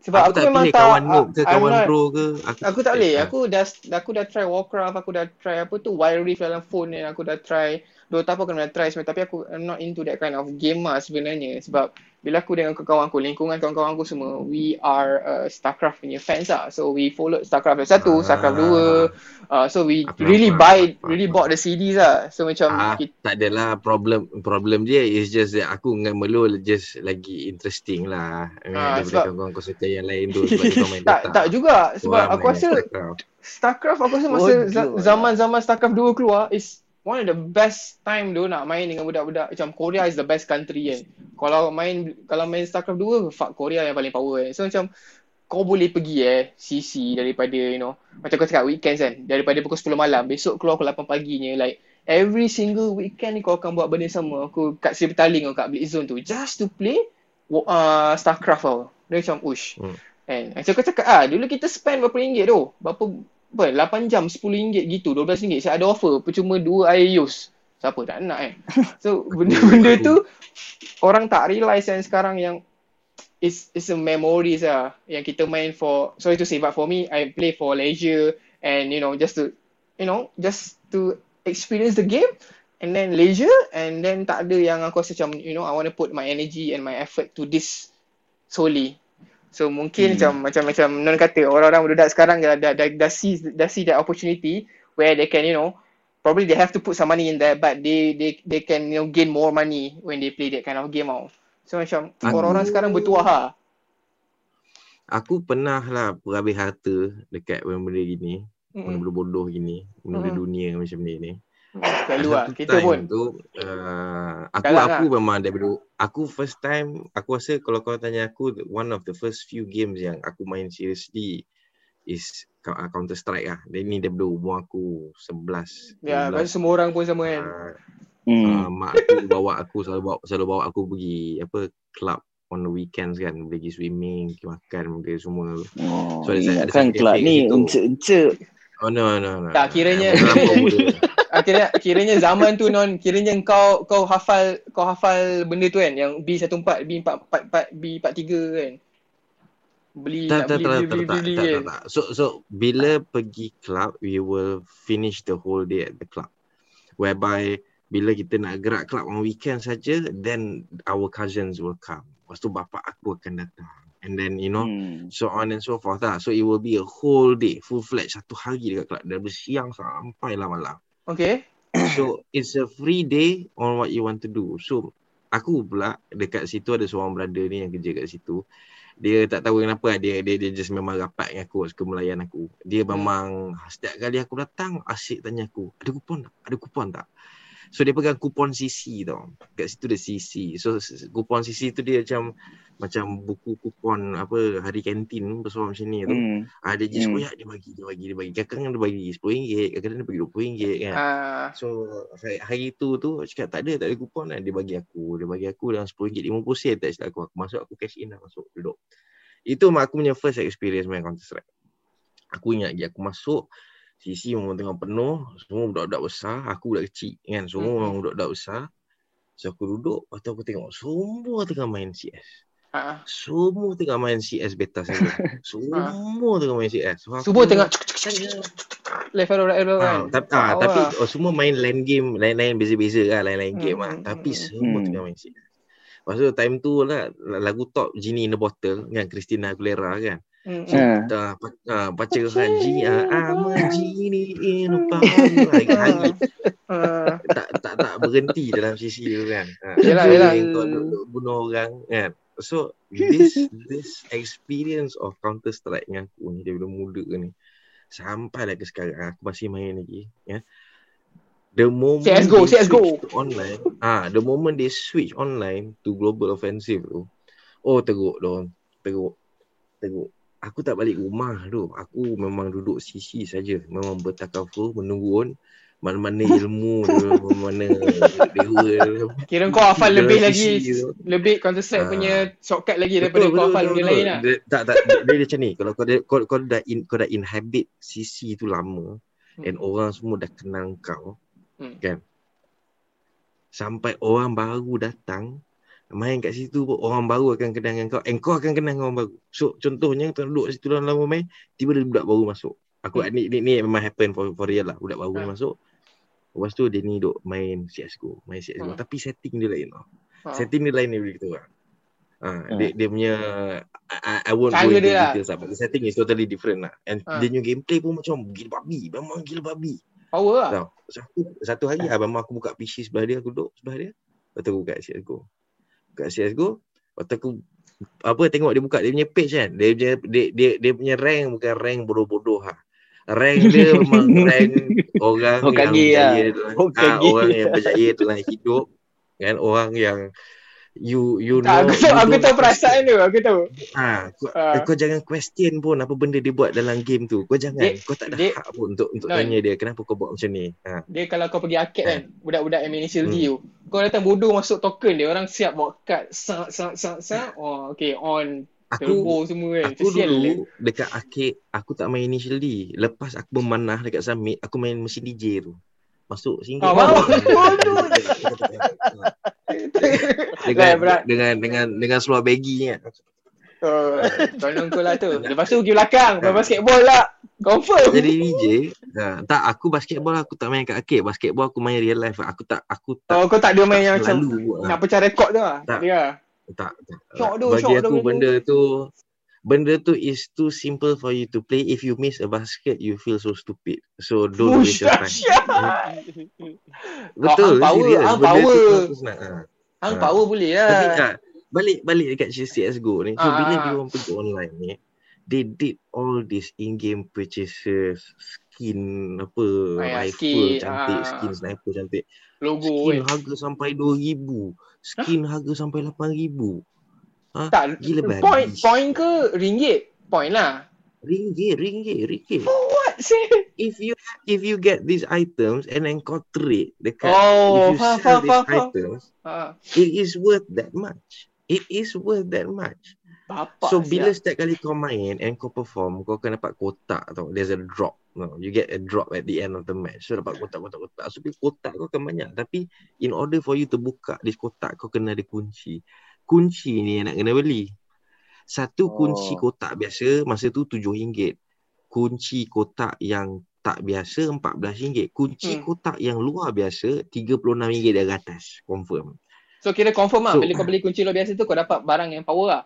Sebab aku, aku, tak memang pilih tak kawan noob ke kawan not- pro ke. Aku tak boleh. Aku dah aku dah try Warcraft, aku dah try apa tu Wild Rift dalam phone ni, aku dah try Dota pun aku dah try sebenarnya tapi aku I'm not into that kind of game lah sebenarnya sebab bila aku dengan kawan aku, lingkungan kawan-kawan aku semua, we are uh, StarCraft punya fans lah. So we followed StarCraft 1, Ah. StarCraft 2. Uh, so we Aku really nampak, buy, nampak, really bought the CDs lah. So macam Ah, kita, tak adalah problem problem dia is just that aku dengan Melo just lagi interesting lah. I mean, Ah, daripada sebab- kawan-kawan kau suka yang lain tu sebab dia kau main tak tak juga sebab aku rasa StarCraft. StarCraft aku rasa masa lah. zaman-zaman StarCraft 2 keluar is one of the best time tu nak main dengan budak-budak macam Korea is the best country kan. Kalau main kalau main StarCraft 2 fuck Korea yang paling power kan. So macam kau boleh pergi eh CC daripada you know macam kau cakap weekends kan daripada pukul 10 malam besok keluar pukul 8 paginya like every single weekend ni kau akan buat benda sama aku kat Sri Petaling kau kat Blitz Zone tu just to play uh, StarCraft tau. Dia macam ush. Hmm. Kan? Macam kau cakap ah dulu kita spend berapa ringgit tu? Berapa apa 8 jam 10 ringgit gitu 12 ringgit. Saya ada offer percuma 2 air use siapa tak nak kan so benda-benda tu orang tak realise yang sekarang yang it's it's a memories lah. Yang kita main for sorry to say but for me I play for leisure and you know just to you know just to experience the game and then leisure and then tak ada yang aku rasa macam you know I want to put my energy and my effort to this solely So mungkin Hmm. macam macam macam non kata orang-orang budak sekarang dah dah, dah dah see dah see that opportunity where they can you know probably they have to put some money in there but they they they can you know gain more money when they play that kind of game out. So macam Aku- orang-orang sekarang bertuah lah. Aku pernah lah berhabis harta dekat benda-benda gini. Mm-mm. Benda-benda bodoh gini. Benda-benda Mm. dunia macam ni ni. Luar. Satu Kita pun. tu uh, aku Kalah aku memang daripada aku first time aku rasa kalau kau tanya aku one of the first few games yang aku main seriously is uh, Counter Strike lah. Dan ni daripada umur aku 11. Ya, 12. macam semua orang pun sama kan. Uh, Hmm. uh, mak aku bawa aku selalu bawa selalu bawa aku pergi apa club on the weekends kan pergi swimming pergi makan pergi semua Oh, So, ada- ada kelab cafe ni encik-encik. oh no no no Tak, kiranya-. Akhirnya kiranya zaman tu non kiranya kau kau hafal kau hafal benda tu kan yang B14 B44 B43 kan. Beli nak tak, tak, beli tak, beli tak, beli, tak, beli tak, kan. tak, tak. So, so bila pergi club, we will finish the whole day at the club. Whereby bila kita nak gerak club on weekend saja, then our cousins will come. Lepas tu bapak aku akan datang. And then you know, Hmm. so on and so forth lah. So it will be a whole day, full fledged satu hari dekat club dari siang sampai lah malam. Okay. So it's a free day on what you want to do. So aku pula dekat situ ada seorang brother ni yang kerja kat situ. Dia tak tahu kenapa lah, dia dia dia just memang rapat dengan aku suka melayan aku. Dia memang setiap kali aku datang asyik tanya aku, ada kupon tak? Ada kupon tak? So dia pegang kupon CC tau. Kat situ ada CC. So kupon CC tu dia macam macam buku kupon apa hari kantin besar macam ni tu. Hmm. Ah dia just Hmm. koyak dia bagi, dia bagi, dia bagi. Kadang-kadang dia bagi RM10, kadang-kadang dia bagi RM20 kan. Ah So hari, hari tu tu cakap tak ada tak ada kupon kan dia bagi aku dia bagi aku dalam RM10 50 sen tak silap aku aku masuk aku cash in lah masuk duduk itu mak aku punya first experience main Counter Strike aku ingat lagi aku masuk CC memang tengah penuh semua budak-budak besar aku budak kecil kan semua Hmm. memang budak-budak besar so aku duduk lepas tu aku tengok semua tengah main CS ah. semua tengah main CS beta saja semua tengah main CS so, aku- Semua tengah left arrow right arrow kan. Ah, tapi, ah, tapi lah. oh, semua main land game lain-lain beza-beza kan lain-lain Hmm, game lah. hmm, Tapi hmm, semua hmm. tengah main CS. Lepas tu time tu lah lagu top Genie in the Bottle kan Christina Aguilera kan. Hmm. Ha. Dah uh, baca kan G I'm a genie in a bottle. Hari-hari Ah, tak tak tak berhenti dalam sisi tu kan. Ha, Yelah, kau yelah. Bunuh orang kan. So this this experience of Counter Strike dengan aku ni daripada muda ni sampai lah ke sekarang aku masih main lagi ya. The moment CS:GO, they CS:GO. switch to online, ah, the moment they switch online to global offensive tu, oh teruk dong, teruk, teruk. Aku tak balik rumah tu. Aku memang duduk sisi saja. Memang bertakafur, menurun. Mana-mana ilmu tu, mana dewa tu. Kira kau hafal lebih lagi tu. lebih Counter Strike Ah. punya shortcut lagi daripada kau hafal benda lain lah. Dia, tak, tak. Dia, dia macam ni. Kalau kau, dah- kau, kau, dah in, kau dah inhabit sisi tu lama Hmm. and orang semua dah kenal kau, Hmm. kan? Sampai orang baru datang, main kat situ pun orang baru akan kenal dengan kau and kau akan kenal dengan orang baru. So contohnya kau duduk situ dalam lama main, tiba ada budak baru masuk. Aku Hmm. ni, ni, ni memang happen for, for real lah. Budak baru Ah. masuk. Lepas tu dia ni duk main CSGO. Main CSGO. Hmm. Tapi setting dia lain tau. Ha. Setting dia lain daripada kita orang. Ha, dia, dia punya I, I- won't Cara go into dia lah. details lah. But the setting is totally different lah. And Ha. dia punya gameplay pun macam gila babi. Memang gila babi. Power lah. Tahu. Satu, satu hari abang mak aku buka PC sebelah dia, aku duduk sebelah dia. Lepas tu aku buka CSGO. Buka CSGO. Lepas tu aku apa tengok dia buka dia punya page kan. Dia punya dia dia, dia punya rank bukan rank bodoh-bodoh ha. Rank dia memang rank orang yang Hokage lah. berjaya dalam, Hokage. ah, orang yang berjaya dalam hidup kan orang yang you you know aku tahu, you aku tahu perasaan tu, aku tahu. Ha, kau, Ah. kau jangan question pun apa benda dia buat dalam game tu. Kau jangan. Dia- kau tak ada dia- hak pun untuk untuk No. tanya dia kenapa kau buat macam ni. Ha. Dia kalau kau pergi arcade kan, budak-budak yang main initial Hmm. tu. Kau datang bodoh masuk token dia, orang siap buat card. Sa sa sa sa. Oh, okay, on. Aku Turbo semua kan. aku dia. dulu dekat arcade aku tak main initial D. Lepas aku memanah dekat summit, aku main mesin DJ tu. Masuk singgit. Ah, wow. dengan, berat. dengan dengan dengan seluar baggy kan. Oh, tolong kau lah tu. Lepas tu pergi belakang, main basketball lah. Confirm. Jadi DJ, ha, tak aku basketball aku tak main kat arcade. Basketball aku main real life. Aku tak aku tak Oh, kau tak ada main yang macam lah. nak pecah rekod tu lah. Tak. Ya. Tak, tak. Syok tu, Bagi syok tu aku main benda tu benda tu is too simple for you to play. If you miss a basket, you feel so stupid. So don't waste Push your time. dahsyat. Betul, hang power, hang Benda tu power. aku senang. Ha. Hang Ah. power boleh Tapi lah. tak, balik balik dekat CSGO ni. So Ah, bila dia orang pergi online ni, they did all this in-game purchases, skin apa, Ah, ya, rifle skin, cantik, ah. skin sniper cantik. Logo Skin kan. harga sampai 2000, skin harga sampai 8000. Tak, Gila point, babi. point ke ringgit? Point lah. Ringgit, ringgit, ringgit. What sih? if you if you get these items and then kau trade dekat Oh, if you faham, sell faham, these faham. items Ha, it is worth that much it is worth that much bapak so bila siap. setiap kali kau main and kau perform kau akan dapat kotak tau. There's a drop no you get a drop at the end of the match. So dapat kotak kotak kotak so kotak kau akan banyak. Tapi in order for you to buka this kotak kau kena ada kunci. Kunci ni yang nak kena beli. Satu kunci Oh. kotak biasa masa tu RM7 kunci kotak yang tak biasa RM14 kunci Hmm. kotak yang luar biasa RM36 dari atas. Confirm. So kira confirm lah. So- Bila kau beli kunci luar biasa tu kau dapat barang yang power lah.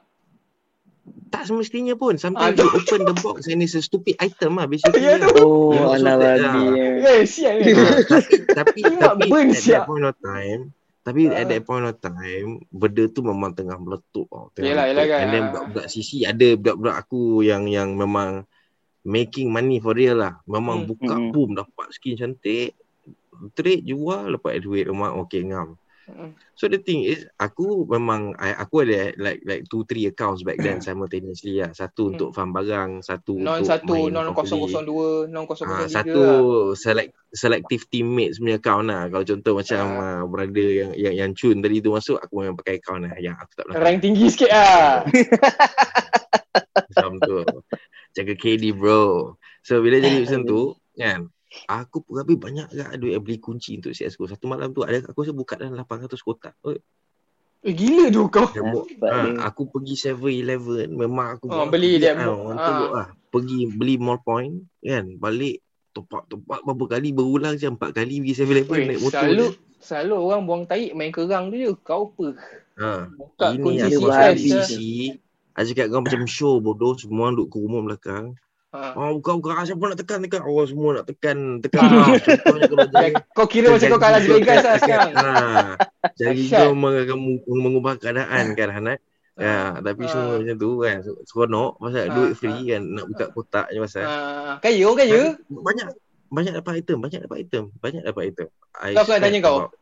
Tak semestinya pun sometimes Ah, you open the box and it's a stupid item lah basically Ya lah. Oh, Yeah, so alah that- babi. ah. Eh, sial ni. Ah, tapi tapi burn at siap. that point of time tapi at Ah. that point of time benda tu memang tengah meletup tau tengah Yelah, yelah kan. and then budak-budak sisi ada budak-budak aku yang yang memang making money for real lah memang Hmm. buka Hmm. boom dapat skin cantik trade jual dapat duit rumah okey ngam. So the thing is aku memang I, aku ada like like two three accounts back then simultaneously lah. Satu Hmm. untuk farm barang, satu Non untuk satu, main non properly. 002, non 003 Ah, lah. satu select selective teammates punya account lah. Kalau contoh macam uh, brother yang yang yang Chun tadi tu masuk aku memang pakai account lah yang aku tak pernah Rank tinggi sikit lah. macam tu. Jaga KD bro. So bila jadi macam tu kan Aku pun habis banyak gak duit beli kunci untuk CSGO. Satu malam tu ada aku rasa buka dalam 800 kotak. Oh, Eh, gila tu kau. Dia ha, dia. aku pergi 7-Eleven memang aku Oh, beli dia, ah. orang teruk lah. Pergi beli mall point kan balik top up top up berapa kali berulang je empat kali pergi 7-Eleven Weh, naik motor selalu je. selalu orang buang tahi main kerang tu je. Kau apa? Ha. Buka Ini kunci si Aku cakap kau macam show bodoh semua orang duduk ke rumah belakang Ha. Oh, kau kau siapa nak tekan tekan. Oh, semua nak tekan tekan. Ah, kalau jadi Kau kira macam kau kat Las Vegas lah sekarang. Ha. Jadi kau meng- mengubah keadaan kan Hanat. Ya, tapi Ah. semua macam tu kan. Seronok pasal Ah, duit free kan nak buka kotak je pasal. Ha. Kaya orang kaya. Banyak banyak dapat item, banyak dapat item, banyak dapat item. Kau aku nak tanya kau. about-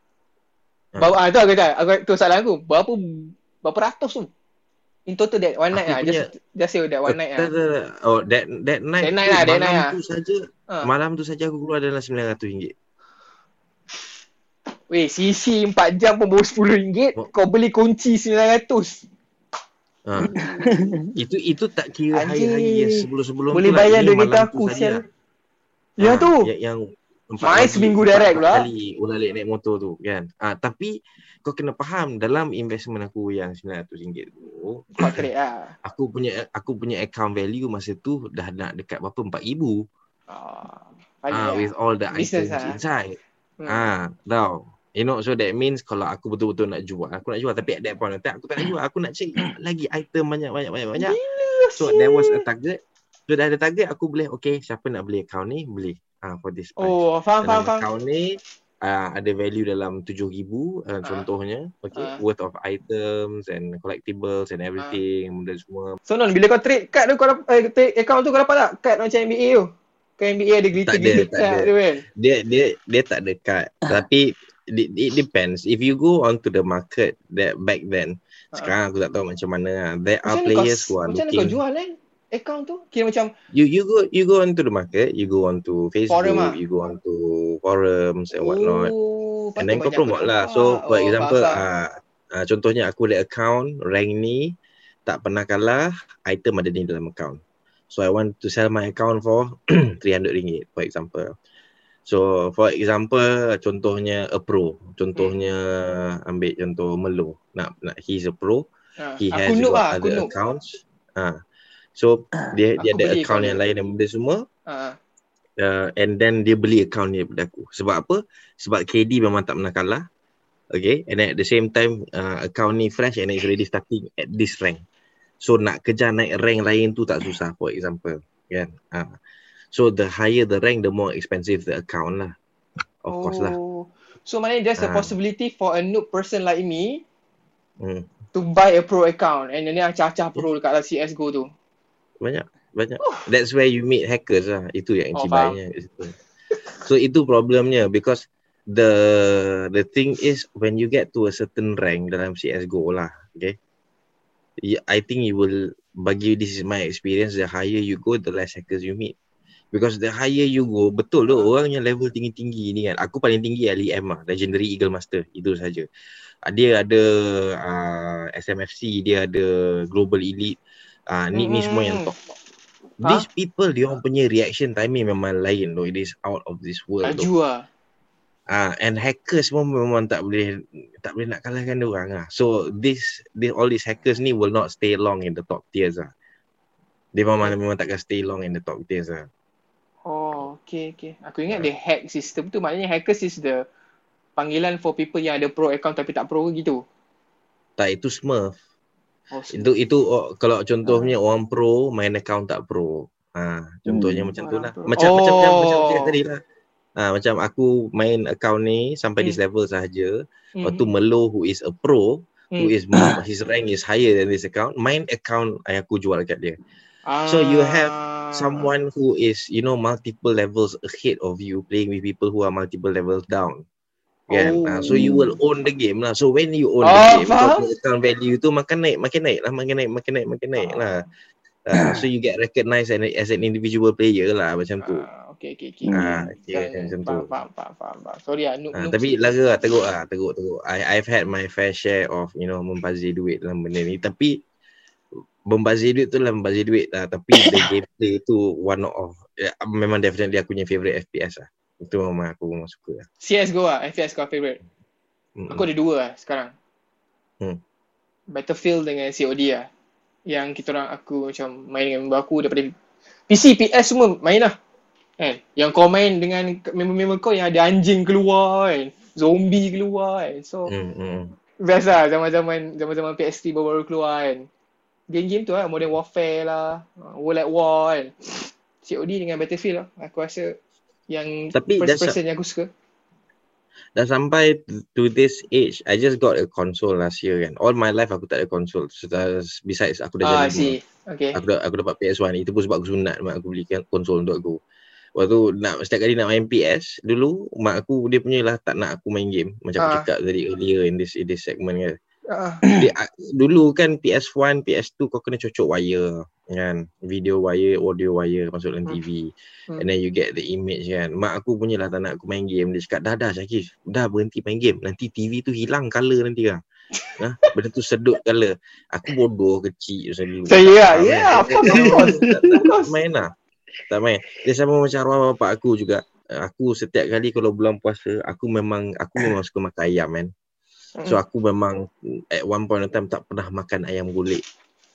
Ha. Berapa ah tu aku tak. Aku tu soalan aku. Berapa berapa ratus tu? In total that one night ah. punya- Just just say that one night ah. tak, tak. Oh, that that night, That night lah, that night lah. tu saja, Ha. malam tu saja aku keluar dalam RM900. Weh, CC 4 jam pun baru RM10. Oh. Kau beli kunci 900. Ha. itu itu tak kira hari-hari yang sebelum-sebelum Boleh tu lah. bayar duit kereta aku, sial. Ya Ah, tu. Yang, yang empat pagi, seminggu empat- direct empat pula. Kali ulang naik motor tu kan. Ah tapi kau kena faham dalam investment aku yang RM900 tu, Kau trade lah. aku punya aku punya account value masa tu dah nak dekat berapa 4000 Ah, ah ah, with all the Business items ah. inside. Hmm. Ah, tahu. You know, so that means kalau aku betul-betul nak jual, aku nak jual tapi at that point time aku tak nak jual, aku nak cari lagi item banyak banyak banyak banyak. So there was a target. So dah ada target aku boleh okay siapa nak beli account ni beli ah for this price. Oh, faham, faham, dalam faham. account ni uh, ada value dalam 7000 uh, Ah. contohnya okay Ah. worth of items and collectibles and everything benda semua So Non, bila kau trade card tu kau dapat, eh, trade account tu kau dapat tak? Card macam NBA tu. Kan NBA ada glitter-glitter tak ada. card tu kan. dia dia dia tak ada card tapi it, it depends if you go onto the market that back then Ah. sekarang aku tak tahu macam mana there are Macam players kau, who are macam mana kau looking jual kan? Account tu? Kira macam you you go you go onto the market you go onto Facebook Forum ah? you go onto forums and whatnot Oh, And then kau patut promote banyak lah. kau So for Oh, example, faham, faham. ah uh, contohnya aku ada account rank ni tak pernah kalah, item ada ni dalam account. So I want to sell my account for RM300 for example. So for example, contohnya a pro. Contohnya ambil contoh Melo. Nak nak he's a pro. Ah, He has aku got lah, aku other noob. accounts. Ah. So dia dia Aku ada beli account account yang dia. lain dan benda semua Ah, uh, and then dia beli account ni daripada aku. Sebab apa? Sebab KD memang tak pernah kalah. Okay. And then at the same time, uh, account ni fresh and it's already starting at this rank. So nak kejar naik rank lain tu tak susah for example. Kan? Uh, so the higher the rank, the more expensive the account lah. Of course lah. Oh. So maknanya there's a Ah. possibility for a noob person like me Hmm. to buy a pro account and then acah-acah pro dekat CSGO tu. Banyak. Banyak. That's where you meet hackers lah. Itu yang Oh, cibainya. So itu problemnya because the the thing is when you get to a certain rank dalam CSGO lah, okay? I think you will bagi this is my experience the higher you go the less hackers you meet. Because the higher you go, betul tu orang yang level tinggi-tinggi ni kan. Aku paling tinggi LEM lah, Legendary Eagle Master. Itu saja. Ah, Dia ada uh, SMFC, dia ada Global Elite. Ah ni ni semua yang Hmm. top. These people dia orang punya reaction timing memang lain loh. It is out of this world. Laju lah. Ah and hackers pun memang tak boleh tak boleh nak kalahkan dia orang ah. So this, this all these hackers ni will not stay long in the top tiers ah. Dia memang memang takkan stay long in the top tiers ah. Oh, okay, okay. Aku ingat dia hack system tu maknanya hackers is the panggilan for people yang ada pro account tapi tak pro gitu. Tak itu smurf. Oh, Itu itu oh, kalau contohnya orang pro main account tak pro. Ah contohnya Hmm. macam tu lah. Orang pro. Macam macam macam macam Oh. tadi lah. Ah macam aku main account ni sampai Hmm. this level sahaja. Hmm. Lepas tu Melo who is a pro who Hmm. is more, his rank is higher than this account main account yang aku jual kat dia so you have Ah. someone who is you know multiple levels ahead of you playing with people who are multiple levels down kan Oh. Ah, so you will own the game lah so when you own Oh, the game faham. account value tu makin naik makin naik lah makin naik makin naik makin naik lah Ah, so you get recognized as, as an individual player lah macam tu Ah, okay, okay, okay. Ah, okay. kira macam tu. Faham, faham, faham, faham. Sorry lah, noob, Ah, noob tapi lara lah, teruk lah, teruk, teruk. I, I've had my fair share of, you know, membazir duit dalam benda ni. Tapi, membazir duit tu lah membazir duit lah. Tapi, the gameplay tu one of, ya, memang definitely aku punya favourite FPS lah. Itu memang aku memang suka lah. CSGO lah, FPS kau favourite. Mm. Aku ada dua lah sekarang. Hmm. Battlefield dengan COD lah. Yang kita orang aku macam main dengan member aku daripada PC, PS semua main lah. Kan? Yang kau main dengan member-member kau yang ada anjing keluar kan. Zombie keluar kan. So, Mm, mm. best lah zaman-zaman zaman-zaman PS3 baru-baru keluar kan. Game-game tu lah, Modern Warfare lah, World at War kan. COD dengan Battlefield lah. Aku rasa yang Tapi first a- person yang aku suka. Dah sampai to this age, I just got a console last year kan. All my life aku tak ada console. So, besides aku dah Ah, jadi see. Okay. aku dah, aku dapat PS1 itu pun sebab aku sunat mak aku belikan konsol untuk aku. Waktu nak setiap kali nak main PS dulu mak aku dia punya lah tak nak aku main game macam aku Ah. cakap tadi earlier in this in this segment kan. Ah, dulu kan PS1, PS2 kau kena cocok wire kan. Video wire, audio wire masuk dalam Hmm. TV. Hmm. And then you get the image kan. Mak aku punya lah tak nak aku main game. Dia cakap dah dah Syakif. Dah berhenti main game. Nanti TV tu hilang colour nanti lah. Ha? Benda tu sedut colour. Aku bodoh kecil macam dulu. Of tak course. main lah. Tak main. Dia sama macam arwah bapak aku juga. Aku setiap kali kalau bulan puasa, aku memang aku memang suka makan ayam kan. Hmm. So aku memang at one point in time tak pernah makan ayam golek.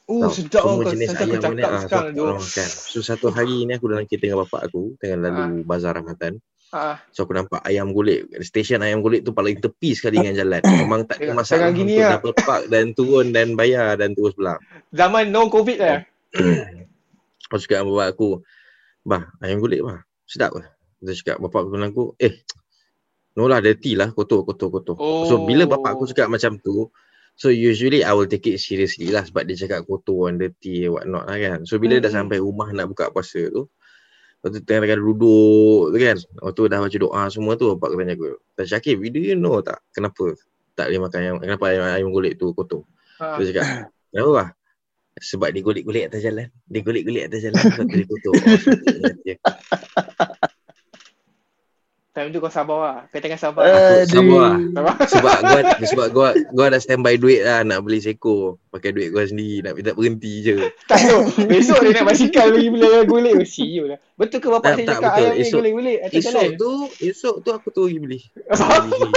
Oh, Tahu, sedap semua jenis ayam ni ah, aku tak pernah makan. So satu hari ni aku dalam kereta dengan bapak aku tengah lalu bazar Ramadan. Ah, So aku nampak ayam golek. Stesen ayam golek tu paling tepi sekali dengan jalan. Memang tak ada masalah untuk lah. double park dan turun dan bayar dan terus pulang. zaman no covid lah. Aku cakap dengan bapak aku, Bah, ayam golek bah. Sedap ke? Dia cakap, bapak aku bilang aku, eh, no lah, dirty lah, kotor, kotor, kotor. Oh. So bila bapak aku cakap macam tu, so usually I will take it seriously lah sebab dia cakap kotor and dirty what not lah kan. So bila dah Hmm. sampai rumah nak buka puasa tu, Waktu tengah-tengah duduk tu kan Waktu dah baca doa semua tu Bapak aku tanya aku Tak Syakib, do you know tak Kenapa tak boleh makan ayam Kenapa ayam, ayam golek tu kotor Ah. Dia cakap Kenapa bah Sebab dia golek-golek atas jalan Dia golek-golek atas jalan Sebab tu dia kotor oh. Time tu kau sabar lah. Kau tengah sabar. Aku sabar lah Sabar. Sebab gua sebab gua gua dah standby duit lah nak beli seko pakai duit gua sendiri nak tak berhenti je. Tak tu. Besok dia naik basikal lagi beli golek. Oh, siul lah. Betul ke bapak Tak, saya tak, cakap betul. ayam ni Esok- golek-golek atas Esok jalan? tu esok tu aku tu pergi beli. Beli.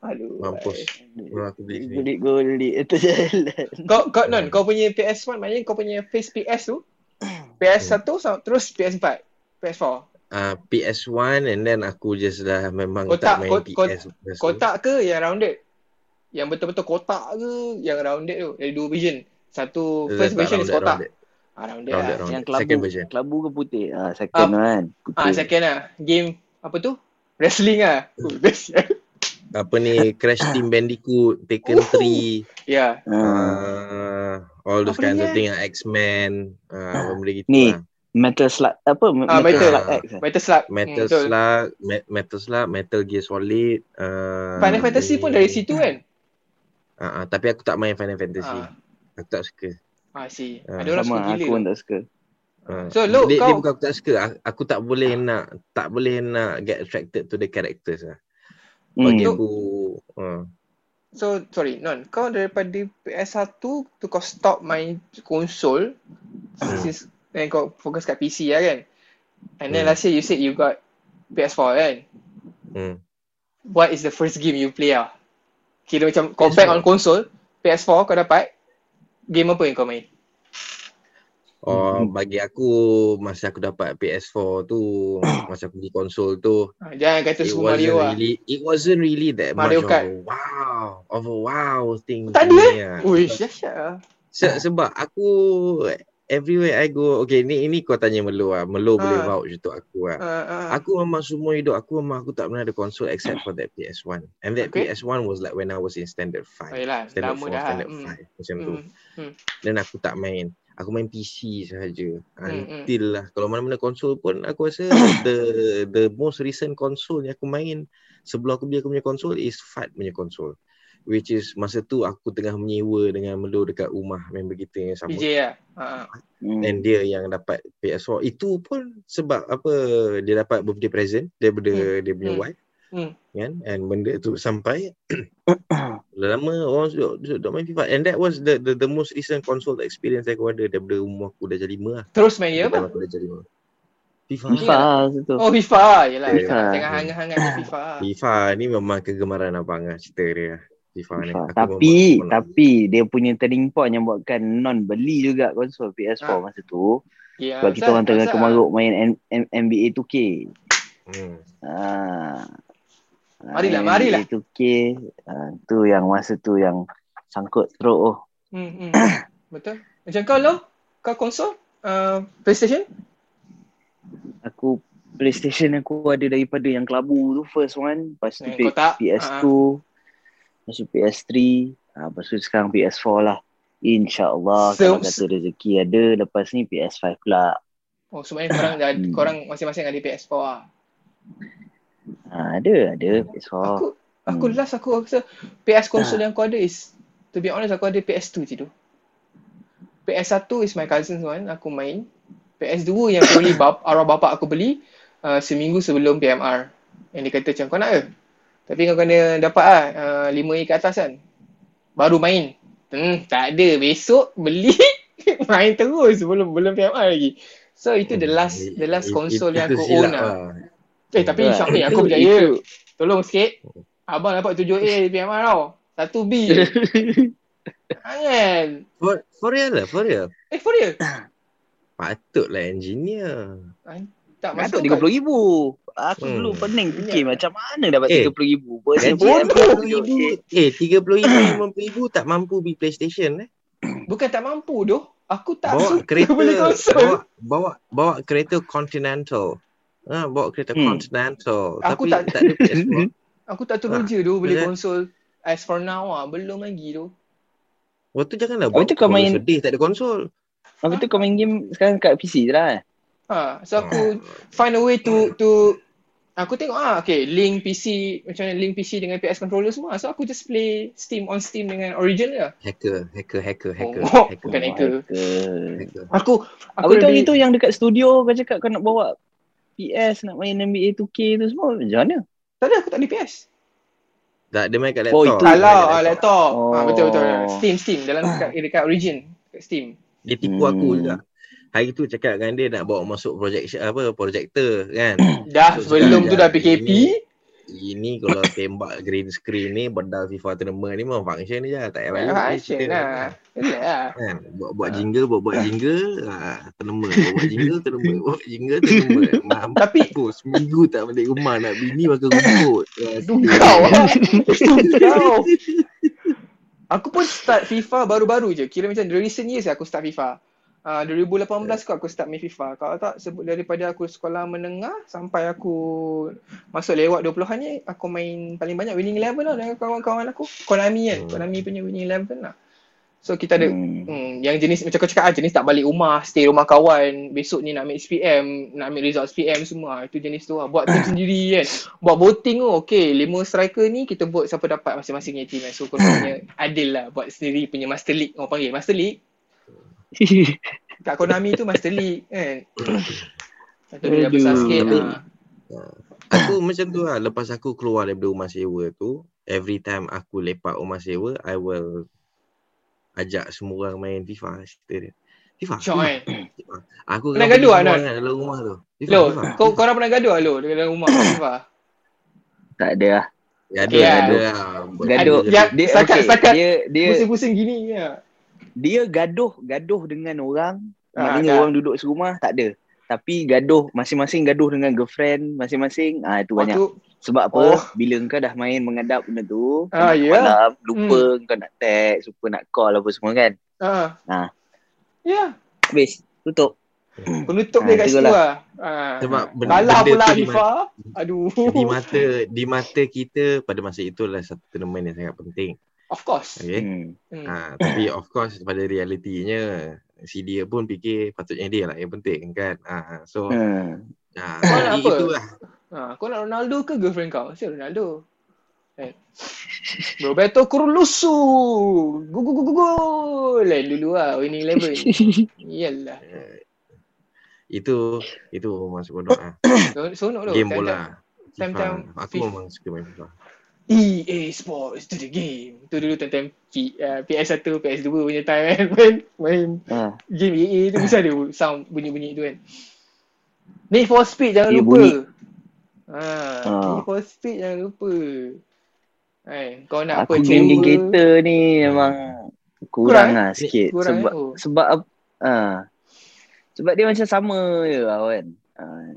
Aduh. Mampus. Memang aku beli sendiri. Golik-golik atas jalan. Kau kau non, kau punya PS1 maknanya kau punya face PS tu PS1 sama- terus PS4, PS4. Ah PS1 and then aku just dah memang Kotak, tak main kot- kot- PS. tu. Kotak ke yang rounded? Yang betul-betul kotak ke yang rounded tu? Dari dua version. Satu Tak, first tak, version is rounded, kotak. rounded. Ah, rounded, Rounded, lah. rounded. Yang kelabu, Second version. kelabu ke putih? Ah, second Ah. kan. Putih. Ah, second lah. Game apa tu? Wrestling lah. Oh, best. Apa ni Crash Team Bandicoot, Taken Oh. 3, Ah. ya. uh, all those Apa kinds of eh? thing X-Men, uh, benda gitu Ni. lah. Metal Slug apa? Ah, Metal Metal. Slug X. eh? Metal Slug. Metal betul. Slug, Me- Metal Slug, Metal Gear Solid. Uh, Final Fantasy pun dari situ kan? Uh, uh, tapi aku tak main Final Fantasy. Ah, Aku tak suka. ah see. Ah, Ada orang Sama, suka aku gila. pun tak suka. Uh, So, Lu, dia, dia kau- bukan aku tak suka. Aku, aku tak boleh nak tak boleh nak get attracted to the characters lah. Bagi Hmm. aku uh, So, sorry, Non. Kau daripada PS1 tu kau stop main konsol Hmm. since then kau fokus kat PC lah kan? And then Hmm. last year you said you got PS4 kan? hmm. What is the first game you play ah? Kira macam compare PS4. on console, PS4 kau dapat, game apa yang kau main? Oh, Hmm. bagi aku masa aku dapat PS4 tu, masa aku beli konsol tu, Ah, Jangan kata wasn't Mario lah. really it wasn't really that Mario much Kart. of a wow, of a wow thing. Tak ada, lah. Ui, syah-syah lah. Se- sebab aku everywhere I go, okay ni ini kau tanya Melo lah. Melo boleh Ah. vouch untuk aku lah. Ah, ah. Aku memang semua hidup aku memang aku tak pernah ada konsol except for that PS1. And that Okay. PS1 was like when I was in standard Oh, 5. yelah, Standard lama 4, dah. standard Hmm. 5 macam tu. Hmm. Dan aku tak main. Aku main PC sahaja. Hmm, Until lah. Kalau mana-mana konsol pun aku rasa the the most recent console yang aku main sebelum aku beli aku punya konsol is FAT punya konsol. Which is masa tu aku tengah menyewa dengan Melo dekat rumah member kita yang sama. PJ lah. Ah, ah. Hmm. And dia yang dapat PS4 Itu pun sebab apa Dia dapat birthday present Daripada Hmm. dia punya Hmm. wife Hmm. kan And benda tu sampai Lama orang duduk, duduk, duduk main FIFA And that was the the, the most recent console experience Aku ada Daripada umur aku dah jadi lima lah Terus main apa? Aku dah jadi lima FIFA FIFA tu. Oh, FIFA. Yelah, FIFA. tengah hangat-hangat FIFA. FIFA ni memang kegemaran abang lah Cerita dia FIFA ni FIFA. Aku Tapi memang- tapi dia punya turning point yang buatkan non beli juga konsol PS4 Ah. masa tu Ya, sebab kita Azhar, orang tengah kemaruk main M- M- NBA 2K. hmm. Ah. Marilah, Ah, marilah. NBA 2K ah, tu yang masa tu yang sangkut teruk oh. Hmm, hmm. Betul. Macam kau lo? Kau konsol? uh, PlayStation? Aku PlayStation aku ada daripada yang kelabu tu first one. Lepas tu Eh, P- kau tak? PS2. Lepas tu PS3. Ah, lepas tu sekarang PS4 lah. InsyaAllah So- kalau kata rezeki ada. Lepas ni PS5 pula. Oh, sebenarnya korang dah, Hmm. korang masing-masing ada PS4 lah. Ah, ada, ada PS4. Aku aku Hmm. last aku rasa PS console Ah. yang aku ada is to be honest aku ada PS2 je tu. PS1 is my cousin's one, aku main. PS2 yang aku beli bap, arwah bapak aku beli uh, seminggu sebelum PMR. Yang dia kata macam kau nak ke? Tapi kau kena dapat lah uh, 5A ke atas kan. Baru main. Hmm, tak ada. Besok beli main terus sebelum belum PMR lagi. So itu the last the last It- console it- yang aku own lah. lah. Eh tapi. Syam ni aku berjaya. Tolong sikit. Abang dapat 7A PMR tau. 1B. Jangan. For, for real lah, for real. Eh for real? Patutlah engineer. Tak Masuk masuk RM30,000. Aku Hmm. dulu pening fikir macam mana dapat Eh, RM30,000. Versi Gaji bodoh. RM20,000 Eh RM30,000 RM50,000 tak mampu beli PlayStation eh Bukan tak mampu doh. Aku tak Bawa suka kereta beli konsol. bawa, bawa bawa kereta Continental ha, Bawa kereta Hmm. Continental Aku Tapi tak- tak, ada PS4 Aku tak teruja doh beli betul. konsol. As for now ah, belum lagi doh. Waktu janganlah Habis buat tu kau main- sedih tak ada konsol Habis tu kau main game sekarang kat PC je lah. Ha, so aku find a way to to aku tengok ah okay link PC macam mana link PC dengan PS controller semua. So aku just play Steam on Steam dengan Origin je. Hacker Hacker Hacker Hacker, Oh, hacker. bukan hacker. Hacker. Aku aku tu lebih- itu yang dekat studio kau cakap kau nak bawa PS nak main NBA 2K tu semua macam mana? tak ada aku tak ada PS. Tak dia main kat Oh, laptop itu. Dia main Kalau ah, laptop. Oh. Ah, betul betul. Steam Steam dalam dekat, dekat Origin kat Steam. Dia tipu aku Hmm. juga Hari tu cakap dengan dia nak bawa masuk projection apa projector kan Dah So, sebelum tu dah PKP. ini- Ini kalau tembak green screen ni Bedal FIFA tournament ni memang function je Tak payah Fashion lah. Yalah. kan buat buat jingle buat buat jingle ah tournament buat buat jingle tournament buat jingle tournament mampus Tapi seminggu tak balik rumah nak bini makan rumput Itu kau lah. Itu kau. Aku pun start FIFA baru-baru je. Kira macam the recent years aku start FIFA. Uh, 2018 kot aku start main FIFA. Kalau tak sebut daripada aku sekolah menengah sampai aku masuk lewat 20-an ni aku main paling banyak winning eleven lah dengan kawan-kawan aku. Konami kan. Hmm. Konami punya winning eleven lah. So kita ada Hmm. Hmm, yang jenis macam kau cakap ah, jenis tak balik rumah, stay rumah kawan, besok ni nak ambil SPM, nak ambil result SPM semua. Itu jenis tu lah. Buat team sendiri kan. Buat voting tu, okay, lima striker ni kita vote siapa dapat masing-masing punya team kan. So kau punya adil lah buat sendiri punya Master League. Orang panggil Master League. Kat Konami tu Master League kan. Atau dia dah besar sikit. Tapi- ah. aku macam tu lah lepas aku keluar daripada rumah sewa tu every time aku lepak rumah sewa I will ajak semua orang main FIFA cerita dia FIFA, Syok kan. FIFA. aku Pernah gaduh, Anon? orang dalam rumah tu FIFA, Lo, FIFA. kau korang pernah gaduh tak lo dalam rumah FIFA? tak ada lah. Gaduh, Okay, gaduh ah. lah. Gaduh. gaduh. Ya- Dia Setakat- okay, setakat dia dia Pusing-pusing gini ya. Dia gaduh gaduh dengan orang Ah, maknanya dah. orang duduk serumah tak ada. Tapi gaduh masing-masing gaduh dengan girlfriend masing-masing ah itu banyak. Sebab apa? Oh. Bila kau dah main mengadap benda tu, Ah, tengah ya. malam, lupa kau nak text, lupa nak call apa semua kan. ah. Ah. Ya, Habis, tutup. penutup dia kat itu situ lah. Ah. Sebab benda, Kalah benda pula mata, Aduh. di mata di mata kita pada masa itu adalah satu tournament yang sangat penting. Of course. Okay? Hmm. Ha, tapi of course pada realitinya si dia pun fikir patutnya dia lah yang penting kan. Ha, so Hmm. ha, Kau nak apa? itulah. Ha, kau nak Ronaldo ke girlfriend kau? Siapa Ronaldo? Eh. Roberto Curlusu. Gu gu gu gu gu. Lain dulu lah winning eleven. Iyalah. Eh, itu itu masuk bodoh ah. So, sonok tu. Game bola. time-time FIFA. Aku FIFA. memang suka main FIFA. EA Sports to the game. Tu dulu time-time P, uh, PS1, PS2 punya time kan. Main, main Ah. game EA tu mesti ada sound bunyi-bunyi tu kan. Need for Speed jangan Dia lupa. bunyi. Ha, Ah. Need for Speed jangan lupa. Hai, kau nak Aku apa game-game kereta ni memang Kurang, kurang eh? lah sikit. Kurang, sebab eh? Oh. sebab ah. sebab dia macam sama je lah kan. Ah.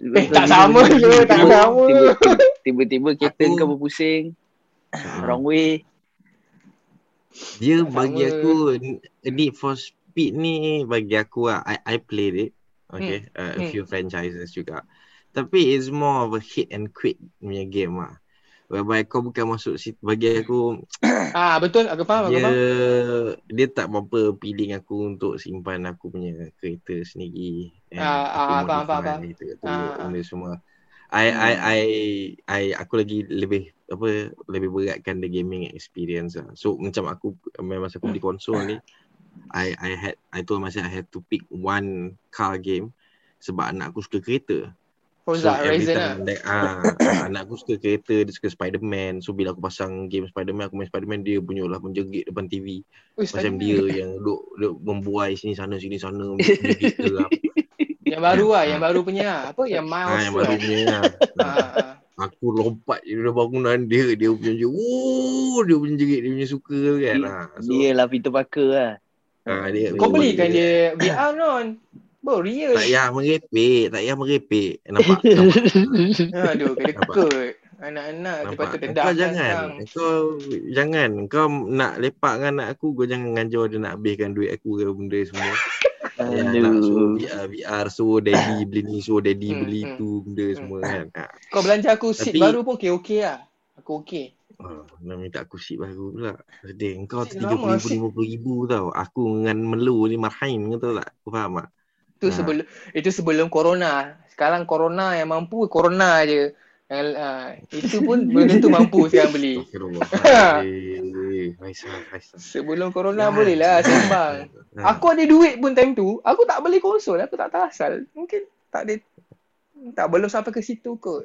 Eh, tak sama je, tak sama. tiba- Tiba-tiba kereta Aku- kau berpusing. Ha. Wrong way. Dia Tak bagi sama. aku Need for speed ni bagi aku lah, I, I played it. Okay, uh, a Hmm. few franchises juga. Tapi it's more of a hit and quit punya game lah. Whereby kau bukan masuk situ, bagi aku Ah betul, aku faham, aku dia faham. dia tak berapa appealing aku untuk simpan aku punya kereta sendiri. And Ah, aku ah, faham, faham, faham. Ah, ah. benda semua. I, I, Hmm. I, I, aku lagi lebih apa lebih beratkan the gaming experience lah. So macam aku masa aku beli konsol ni, I, I had, I told myself I had to pick one car game sebab anak aku suka kereta. Forza every Horizon lah. time that, ah, ah, anak aku suka kereta, dia suka Spiderman. So bila aku pasang game Spiderman, aku main Spiderman, dia punya lah menjegit depan TV. Ui, Macam Spiderman. dia yang duk, duk membuai sini sana sini sana menjegit gelap. Yang baru lah, yang baru punya lah. Apa? Yang Miles Ah, yang tu baru lah. punya lah. Ah, ah. Aku lompat je dari bangunan dia, dia punya je, oh, dia punya jerit, dia punya suka kan. Ah, so, Dia lah Peter Parker lah. ah, dia, Kau belikan dia VR non. Bro, real. Tak payah merepek, tak payah merepek. Nampak? nampak? Aduh, kena kekut. Anak-anak Nampak? patut Kau dedahkan jangan, sekarang. kau jangan, kau nak lepak dengan anak aku, kau jangan ngajar dia nak habiskan duit aku ke benda semua. Ya, nak suruh. VR, VR, suruh daddy beli ni, suruh daddy Hmm, beli hmm. tu, benda semua kan. Ha. Kau belanja aku seat Tapi- baru pun okey-okey lah. Aku okey. Oh, nak minta aku seat baru pula. Sedih. Kau tiga puluh ribu, lima puluh ribu tau. Aku dengan Melu ni marhain kau tahu tak? Kau faham tak? Itu Ha. sebelum itu sebelum corona. Sekarang corona yang mampu corona je. Yang, uh, itu pun belum tentu mampu sekarang beli. Sebelum corona Ya, boleh lah sembang. Ha. Aku ada duit pun time tu, aku tak beli konsol, aku tak tahu asal. Mungkin tak ada tak belum sampai ke situ kot.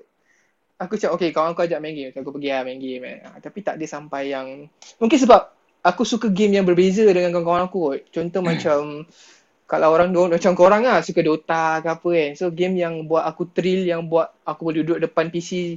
Aku cakap okay kawan aku ajak main game, aku pergi lah main game eh. Tapi tak ada sampai yang mungkin sebab aku suka game yang berbeza dengan kawan-kawan aku kot. Contoh macam kalau orang dua macam korang lah suka Dota ke apa kan. So game yang buat aku thrill yang buat aku boleh duduk depan PC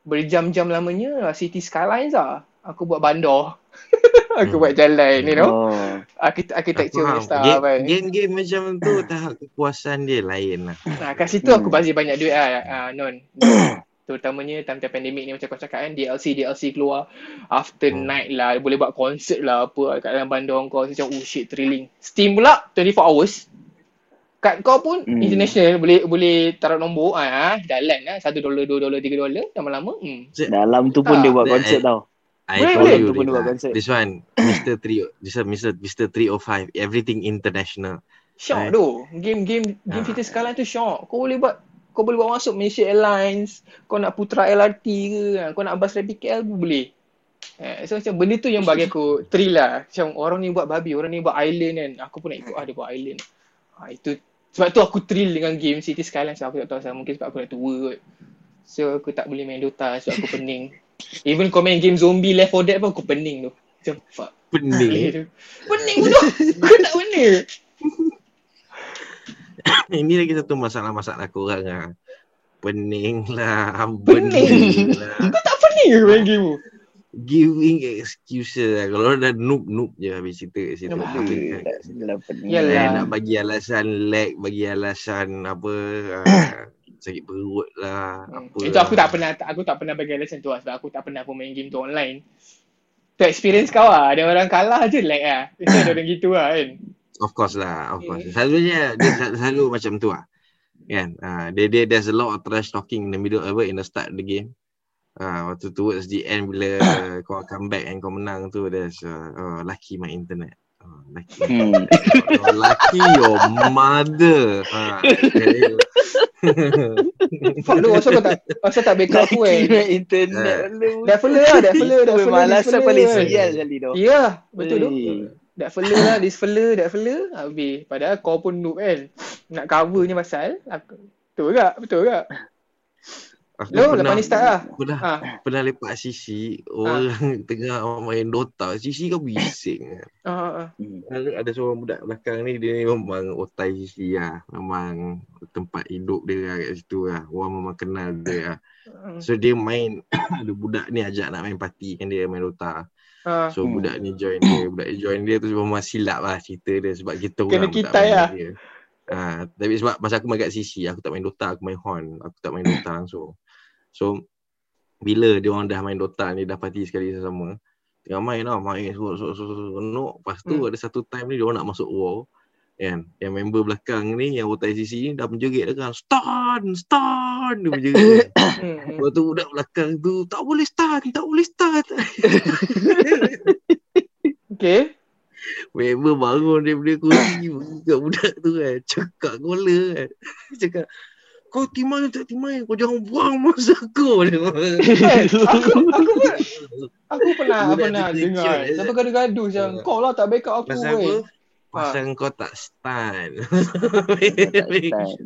berjam-jam lamanya lah City Skylines lah. Aku buat bandar. aku Hmm. buat jalan, you know. Oh. Architect- Architecture punya stuff Game- kan. Game-game macam tu tahap kepuasan dia lain lah. Nah, kat situ aku Hmm. bazir banyak duit lah, uh, Non. Terutamanya time-time pandemik ni macam kau cakap kan, DLC, DLC keluar. After Hmm. night lah, boleh buat konsert lah apa kat dalam bandar kau. Macam, oh shit, thrilling. Steam pula, 24 hours. Kat kau pun Hmm. international boleh boleh taruh nombor ah jalan lah 1 dolar 2 dolar 3 dolar lama-lama hmm Dalam tu pun Tak. dia buat konsert tau. I Boleh, told boleh. you pun buat Rina. konsert. This one, Mr. 3, this one, Mr. Mr. 305, everything international. Shock Right. tu. Game-game game Ah. cerita sekarang tu shock. Kau boleh buat kau boleh buat masuk Malaysia Airlines, kau nak Putra LRT ke, kau nak bus rapid KL pun boleh. Eh, so macam benda tu yang bagi aku thrill lah. Macam orang ni buat babi, orang ni buat island kan. Aku pun nak ikut ah dia buat island. Ah, itu sebab tu aku thrill dengan game City Skylines. Aku tak tahu asal mungkin sebab aku dah tua kot. So aku tak boleh main Dota sebab aku pening. Even kau main game zombie Left 4 Dead pun aku pening tu. Macam fuck. Pening. Pening bodoh. Kau tak pening. Ini lagi satu masalah-masalah korang lah. Pening lah. Pening. Lah. Kau tak pening ke main game tu? Giving excuses lah. Kalau dah noob-noob je habis cerita kat situ. Tak boleh. Dalam pening. Yalah. Eh, nak bagi alasan lag, bagi alasan apa, uh, sakit perut lah, Hmm. apa. Itu aku tak pernah aku tak pernah bagi alasan tu lah sebab aku tak pernah pun main game tu online. Tu experience kau lah. Ada orang kalah je lag lah. Itu ada orang gitu lah kan. Of course lah, of course. Hmm. Selalunya dia sel- selalu macam tu lah. Kan? Uh, dia, dia, there's a lot of trash talking in the middle of it, in the start of the game. Uh, waktu towards the end bila kau come back and kau menang tu, there's uh, oh, lucky my internet. Oh, lucky. Hmm. Oh, lucky your mother. Ha, Fuck tu asal kau tak asal tak backup aku kan. Kira internet Eh. lu. Dah fella lah, dah fella, dah fella. this alasan fella paling kan. sial kali tu. Ya, betul tu. Dah fella lah, this fella, dah fella. Habis. Padahal kau pun noob kan. Nak cover ni pasal. Aku, betul tak? Betul tak? Aku Lo, lepas ni start lah. Dah Ha. pernah lepak sisi orang tengah main Dota. Sisi kau bising. Ah, ah, ah. Hmm. Ada, ada seorang budak belakang ni dia memang otai sisi lah. Memang tempat hidup dia lah kat situ lah. Orang memang kenal dia lah. Hmm. So dia main, ada budak ni ajak nak main parti kan dia main Dota. Ah. So Hmm. budak ni join dia, budak ni join dia tu memang silap lah cerita dia sebab kita Kena orang tak kitai main lah. dia. Ha, tapi sebab masa aku main kat sisi, aku tak main Dota, aku main Horn. Aku tak main Dota langsung. So bila dia orang dah main Dota ni dah parti sekali sama, tengah main lah, main so so so so, so no. Lepas tu Hmm. ada satu time ni dia orang nak masuk war. Kan? Yang member belakang ni, yang otak sisi ni dah menjerit dah kan. Stun! Stun! Dia menjerit. kan. Hmm, hmm. Lepas tu budak belakang tu, tak boleh stun! Tak boleh stun! Okay. member bangun daripada kursi kat budak tu kan. Cekak kepala kan. Cakap, kau timai tak timai, kau jangan buang masa aku. Dia Eh, aku, aku pun, aku pernah, Budak pernah dengar. eh. Sampai gaduh-gaduh macam, Ah. kau lah tak backup aku weh. Pasal kau tak stun. Start.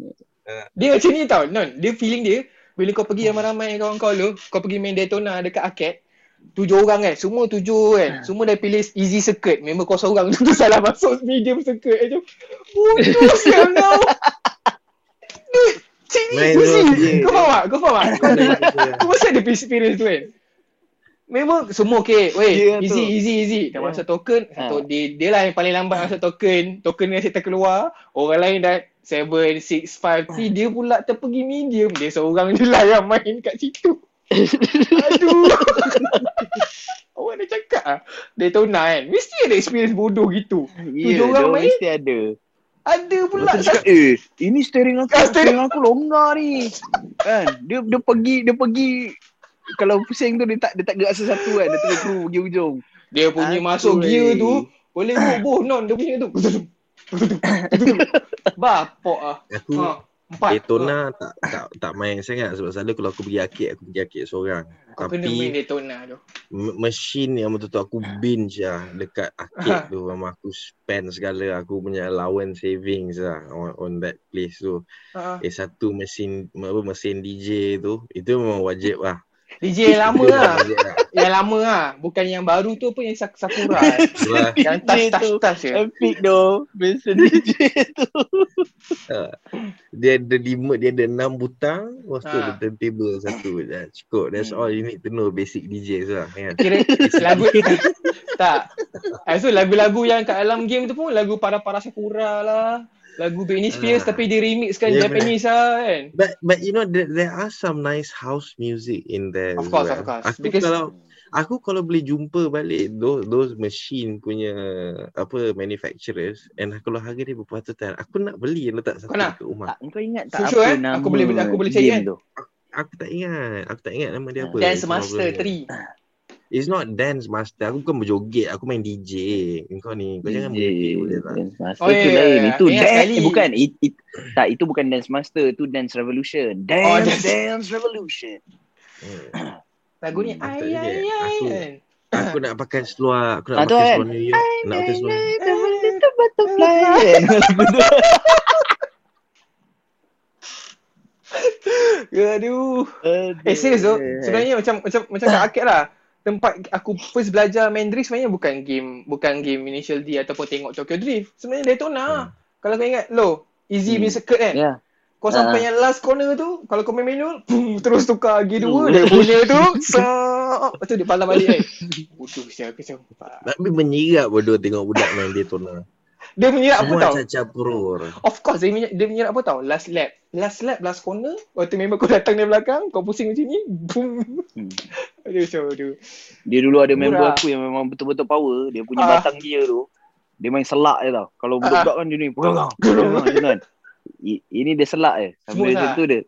Dia macam ni tau, Non. Dia feeling dia, bila kau pergi ramai-ramai kawan kau lu, kau pergi main Daytona dekat arcade, tujuh orang kan, semua tujuh kan, semua dah pilih easy circuit, member kau seorang tu salah masuk medium circuit macam, sial kau. Dude, sini, tu, je. Kau faham tak? Kau faham tak? Kau kau mesti ada experience tu kan. Memang semua okay. Weh, Ya, easy, tu. easy, easy. Dah Ya. masuk token. Ha. Satu, dia, dia lah yang paling lambat masuk token. Token dia asyik terkeluar. Orang lain dah 7, 6, 5. Si dia pula terpergi medium. Dia seorang je lah yang main kat situ. Aduh. Awak dah cakap ah. Daytona kan. Mesti ada experience bodoh gitu. Ya, Tujuh orang dia main? mesti ada. Ada pula. Dia cakap, eh, ini steering aku, Ah, steering aku longgar ni. Kan? Dia dia pergi, dia pergi kalau pusing tu dia tak dia tak gerak satu kan, dia terus kru pergi ujung. Dia punya Aduh, masuk gear tu. Boleh boh non dia punya tu. Bapok ah. Aku Ha. Empat. Daytona tak tak tak main sangat sebab selalu kalau aku pergi arcade aku pergi arcade seorang. Kau kena main Tapi Daytona tu. mesin yang betul-betul aku binge lah dekat arcade tu memang aku spend segala aku punya allowance savings lah on, on that place tu. Ha. Eh satu mesin apa mesin DJ tu itu memang wajib lah. DJ yang lama lah. lah. Yang lama lah. Bukan yang baru tu apa yang Sak- Sakura. Yang touch DJ touch tu. touch je. Epic doh. Benson DJ tu. Dia ada lima, dia ada enam butang, lepas tu Ha. ada turntable satu je. Cukup. That's Hmm. all you need to know basic DJs lah. Kan? Kira lagu tak. Ah, so lagu-lagu yang kat dalam game tu pun lagu para-para Sakura lah. Lagu Britney Spears Ah. tapi dia remixkan Ya, Japanese lah kan. But but you know there, there are some nice house music in there. Of course, well. of course. Aku Because- kalau aku kalau boleh jumpa balik those those machine punya apa manufacturers and kalau harga dia berpatutan, aku nak beli letak satu nak? kat rumah. Tak, kau ingat tak So apa sure, eh? nama Aku boleh- aku boleh cari, game kan? tu? Aku tak ingat. Aku tak ingat nama dia apa. Dance Master problem. 3. It's not dance master. Aku bukan berjoget. Aku main DJ. Kau ni, kau jangan DJ, berjoget boleh tak? Dance Master Oh, tu ya, ya, lain. ya. Itu Ingat dance, sekali. eh, bukan. It, it, tak, itu bukan Dance Master. Itu Dance Revolution. Dance, Oh, dance- dance Revolution. Hmm. Lagu ni Hmm, ai juga. ai Aku- kan. Aku nak pakai seluar. Aku nak Ah, pakai kan? seluar New York. Nak pakai seluar. Butterfly. Aduh. Eh serius tu. Sebenarnya macam macam macam kat arcade lah. Tempat aku first belajar main drift sebenarnya bukan game bukan game Initial D ataupun tengok Tokyo Drift. Sebenarnya Daytona. Hmm. Kalau kau ingat lo, easy Hmm. punya circuit kan. Ya. Kau sampai Ah. yang last corner tu, kalau kau main manual, boom, terus tukar gear 2 Hmm. dia punya tu. Lepas tu dia palang balik kan. Bodoh sial aku macam. Tapi menyirap bodoh tengok budak main Daytona. Dia menyerap apa Semua tau? campur. Of course dia menyerap, dia menyerap apa tau? Last lap. Last lap, last corner. Waktu member kau datang dari belakang, kau pusing macam ni. Boom. Hmm. Aduh, aduh. Dia dulu ada member Murah. aku yang memang betul-betul power. Dia punya Ah. batang gear tu. Dia main selak je tau. Kalau Ah. budak-budak kan dia ni. Pegang pegang. Kan. Ini dia selak je. Semua Sambil macam selak. tu dia.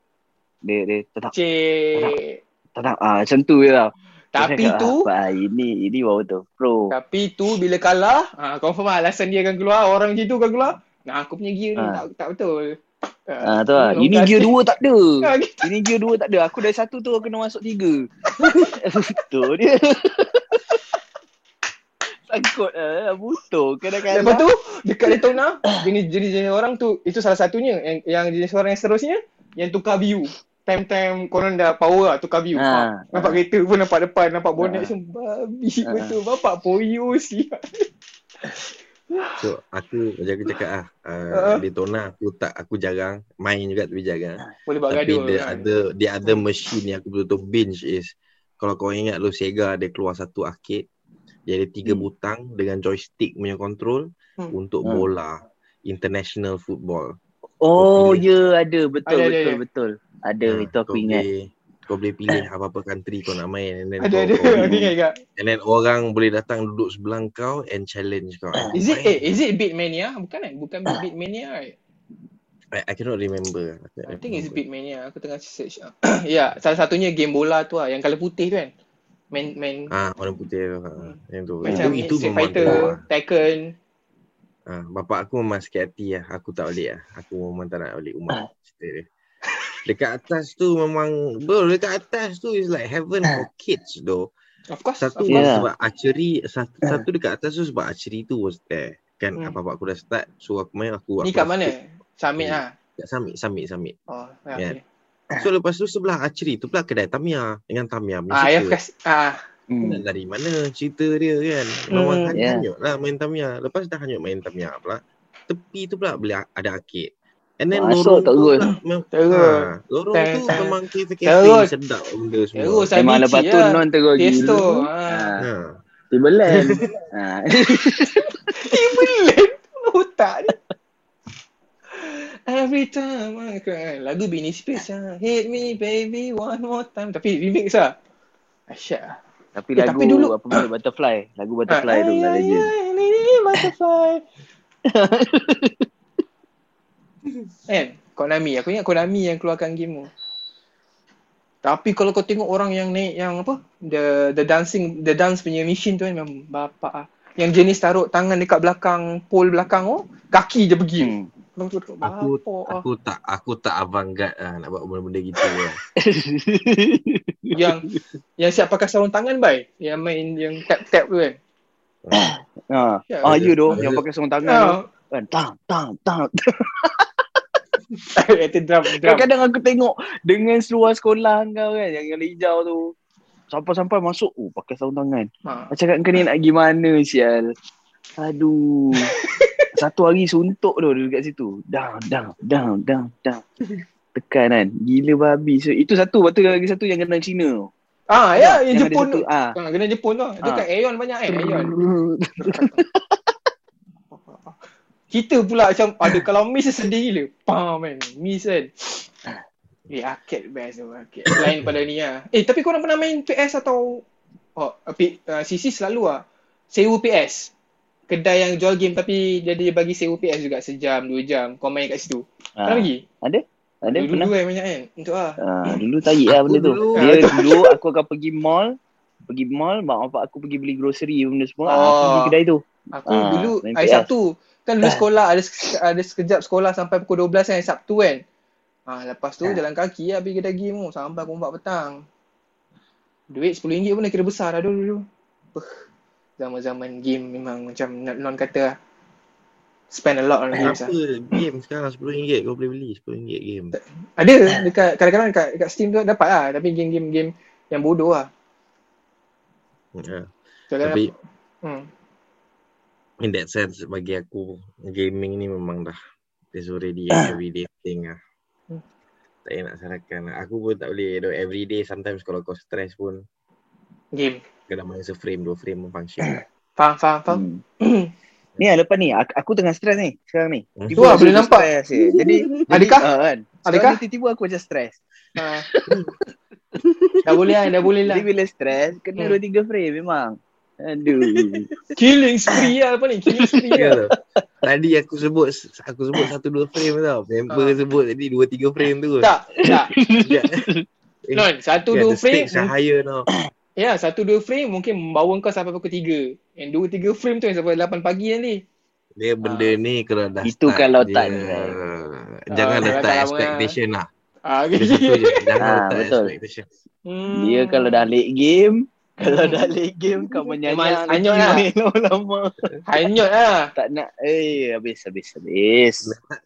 Dia, dia tetap, Cik. tetap. Ah, macam tu je tau. Tapi cakap, tu, ah, ini ini baru betul. Pro. tapi tu bila kalah, ha, confirm lah alasan dia akan keluar, orang macam tu akan keluar. Nah, aku punya gear ni Ah. tak, tak betul. Ah, tu lah. Ini Ini gear dua tak ada. Ha, gitu. Ini gear dua tak ada. Aku dari satu tu kena masuk tiga. Betul dia. Sangkut lah. Butuh. Kadang-kadang. Lepas tu, dekat Daytona, jenis-jenis orang tu, itu salah satunya. Yang, yang jenis orang yang seterusnya, yang tukar view. Time-time korang dah power lah, tukar view. Ah. Ha. Nampak kereta pun nampak depan, nampak bonnet Ah. macam babi Ah. betul. Bapak poyo siap. So aku macam aku cakap ah Uh-uh. uh, Daytona aku tak aku jarang main juga tapi jarang. Boleh buat Tapi gaduh. dia kan. ada dia ada machine yang aku betul-betul binge is kalau kau ingat lu Sega dia keluar satu arcade dia ada tiga Hmm. butang dengan joystick punya control Hmm. untuk Hmm. bola international football. Oh ya ada betul Ada, betul ada. betul. Ada Ah, itu aku kau ingat. Boleh, kau boleh pilih apa-apa country kau nak main and then Ada kau, ada. kau Aku ingat juga. and then orang boleh datang duduk sebelah kau and challenge kau. Is it eh is it Beatmania? Bukan kan? Bukan Beatmania right? I, I cannot remember. I think it's Beatmania. Aku tengah search. ya, yeah, salah satunya game bola tu lah yang colour putih tu kan. Main main Ah, warna putih tu. Ha. Yang tu. macam itu itu Street Fighter, lah. Tekken. Ah, bapak aku memang sikit hati lah. Aku tak balik lah. Aku memang tak nak balik rumah. Cerita dia. Dekat atas tu memang bro, dekat atas tu is like heaven for kids though. Of course. Satu of Yeah. course. sebab archery, satu, satu dekat atas tu sebab archery tu was there. Kan Hmm. apa-apa aku dah start, so aku main aku Ni aku kat mana? Summit lah. Kat Summit, Summit, Summit. Oh, ya, Yeah. okay. So lepas tu sebelah archery tu pula kedai Tamiya dengan Tamiya Ah, ya, ah, Hmm. Nak dari mana cerita dia kan Hmm. hmm, Yeah. hanyut lah main Tamiya Lepas dah hanyut main Tamiya pula Tepi tu pula boleh ada arcade And then Masuk lorong tu terus. mem- Terus. ha, Lorong tu memang Terus. sedap benda semua terus Memang lepas tu lah. non terus gila. Ah. Ha. ha. Timberland. ha. Timberland. Otak dia. Every time I cry. Lagu Britney Spears lah. Hit me baby one more time. Tapi remix lah. Asyik lah. Tapi Eh, lagu tapi dulu- apa benda Butterfly. Lagu Butterfly tu Ah, lah legend. ay, ay, Butterfly. Kan? Konami. Aku ingat Konami yang keluarkan game tu. Tapi kalau kau tengok orang yang naik yang apa? The the dancing the dance punya machine tu kan memang bapak ah. Yang jenis taruh tangan dekat belakang pole belakang tu, kaki je pergi. Hmm. Aku ah. aku tak aku tak avant-garde lah nak buat benda-benda gitu lah. Yang yang siap pakai sarung tangan bai. Yang main yang tap-tap tu kan. ha. Ya, Ah, you tu ada. yang pakai sarung tangan tu. Ah. Kan tang tang tang. Itu drum drum. Kadang-kadang aku tengok dengan seluar sekolah kau kan yang yang hijau tu. Sampai-sampai masuk, oh pakai sarung tangan. Ha. Macam kat kau ni nak pergi mana sial. Aduh. Satu hari suntuk tu dekat situ. Down, down, down, down, down. Tekan kan. Gila babi. So, itu satu. Lepas tu lagi satu yang kena Cina tu. Ah ya, yang ada Jepun satu, tu. Ah. Ha, kena Jepun tu. Itu Ah. kat Aeon banyak eh, Aeon. Kita pula macam ada kalau miss sedih gila. Pam kan. Miss kan. Eh arcade best tu arcade. Lain pada ni lah. Eh tapi korang pernah main PS atau oh, P, uh, CC selalu lah. Sewa PS. Kedai yang jual game tapi dia dia bagi sewa PS juga sejam, dua jam. Kau main kat situ. Ah. Pernah pergi? Ada Dulu pernah. kan banyak kan. Untuk lah. Ah, dulu tarik lah benda tu. dulu- Dia dulu aku akan pergi mall. Pergi mall, mak bapak aku pergi beli grocery benda semua. Ah, aku Oh. pergi kedai tu. Aku Ah, dulu hari. Sabtu kan dulu sekolah ada ada sekejap sekolah sampai pukul 12 kan Sabtu kan. Ah lepas tu Ah. jalan kaki lah pergi kedai game tu sampai pukul 4 petang. Duit RM10 pun dah kira besar dah dulu dulu. Zaman-zaman game memang macam non kata lah. Spend a lot on games lah. Game sekarang RM10 kau boleh beli RM10 game. Ada dekat kadang-kadang dekat, dekat Steam tu dapat lah tapi game-game game yang bodoh lah. Ha. Kadang Tapi hmm. in that sense bagi aku gaming ni memang dah is already an everyday thing lah. Hmm. Tak payah nak salahkan. Aku pun tak boleh. Though everyday sometimes kalau kau stress pun game. Kena main se-frame, dua frame pun function. Faham faham faham. Hmm. Ni lah lepas ni aku, aku tengah stres ni sekarang ni. Hmm. Tiba lah, boleh nampak. Stress, je. Jadi Adakah? Jadi, ah, kan. Adakah? Adakah? Tiba-tiba aku macam stres. Ha. dah boleh lah, dah boleh lah. Jadi bila stres kena Hmm. dua tiga frame memang. Aduh. Killing spree lah apa ni? Killing spree Ya lah. tau. Tadi aku sebut aku sebut satu dua frame tau. Member Ah. sebut tadi dua tiga frame tu. Tak, tak. Eh, Non, satu yeah, dua the frame. stakes are Ya, satu dua frame mungkin membawa kau sampai pukul tiga. Yang dua tiga frame tu yang sampai lapan pagi nanti. Dia benda ni kalau dah Itu start, kalau dia, tak Jangan Ah, letak tak lama. expectation lah. Ah, Dia satu je. Jangan letak betul. expectation. Hmm. Dia kalau dah late game, kalau Hmm. dah late game kau menyanyi Memang hanyut lah. lama-lama. hanyut lah. Tak nak eh habis habis habis.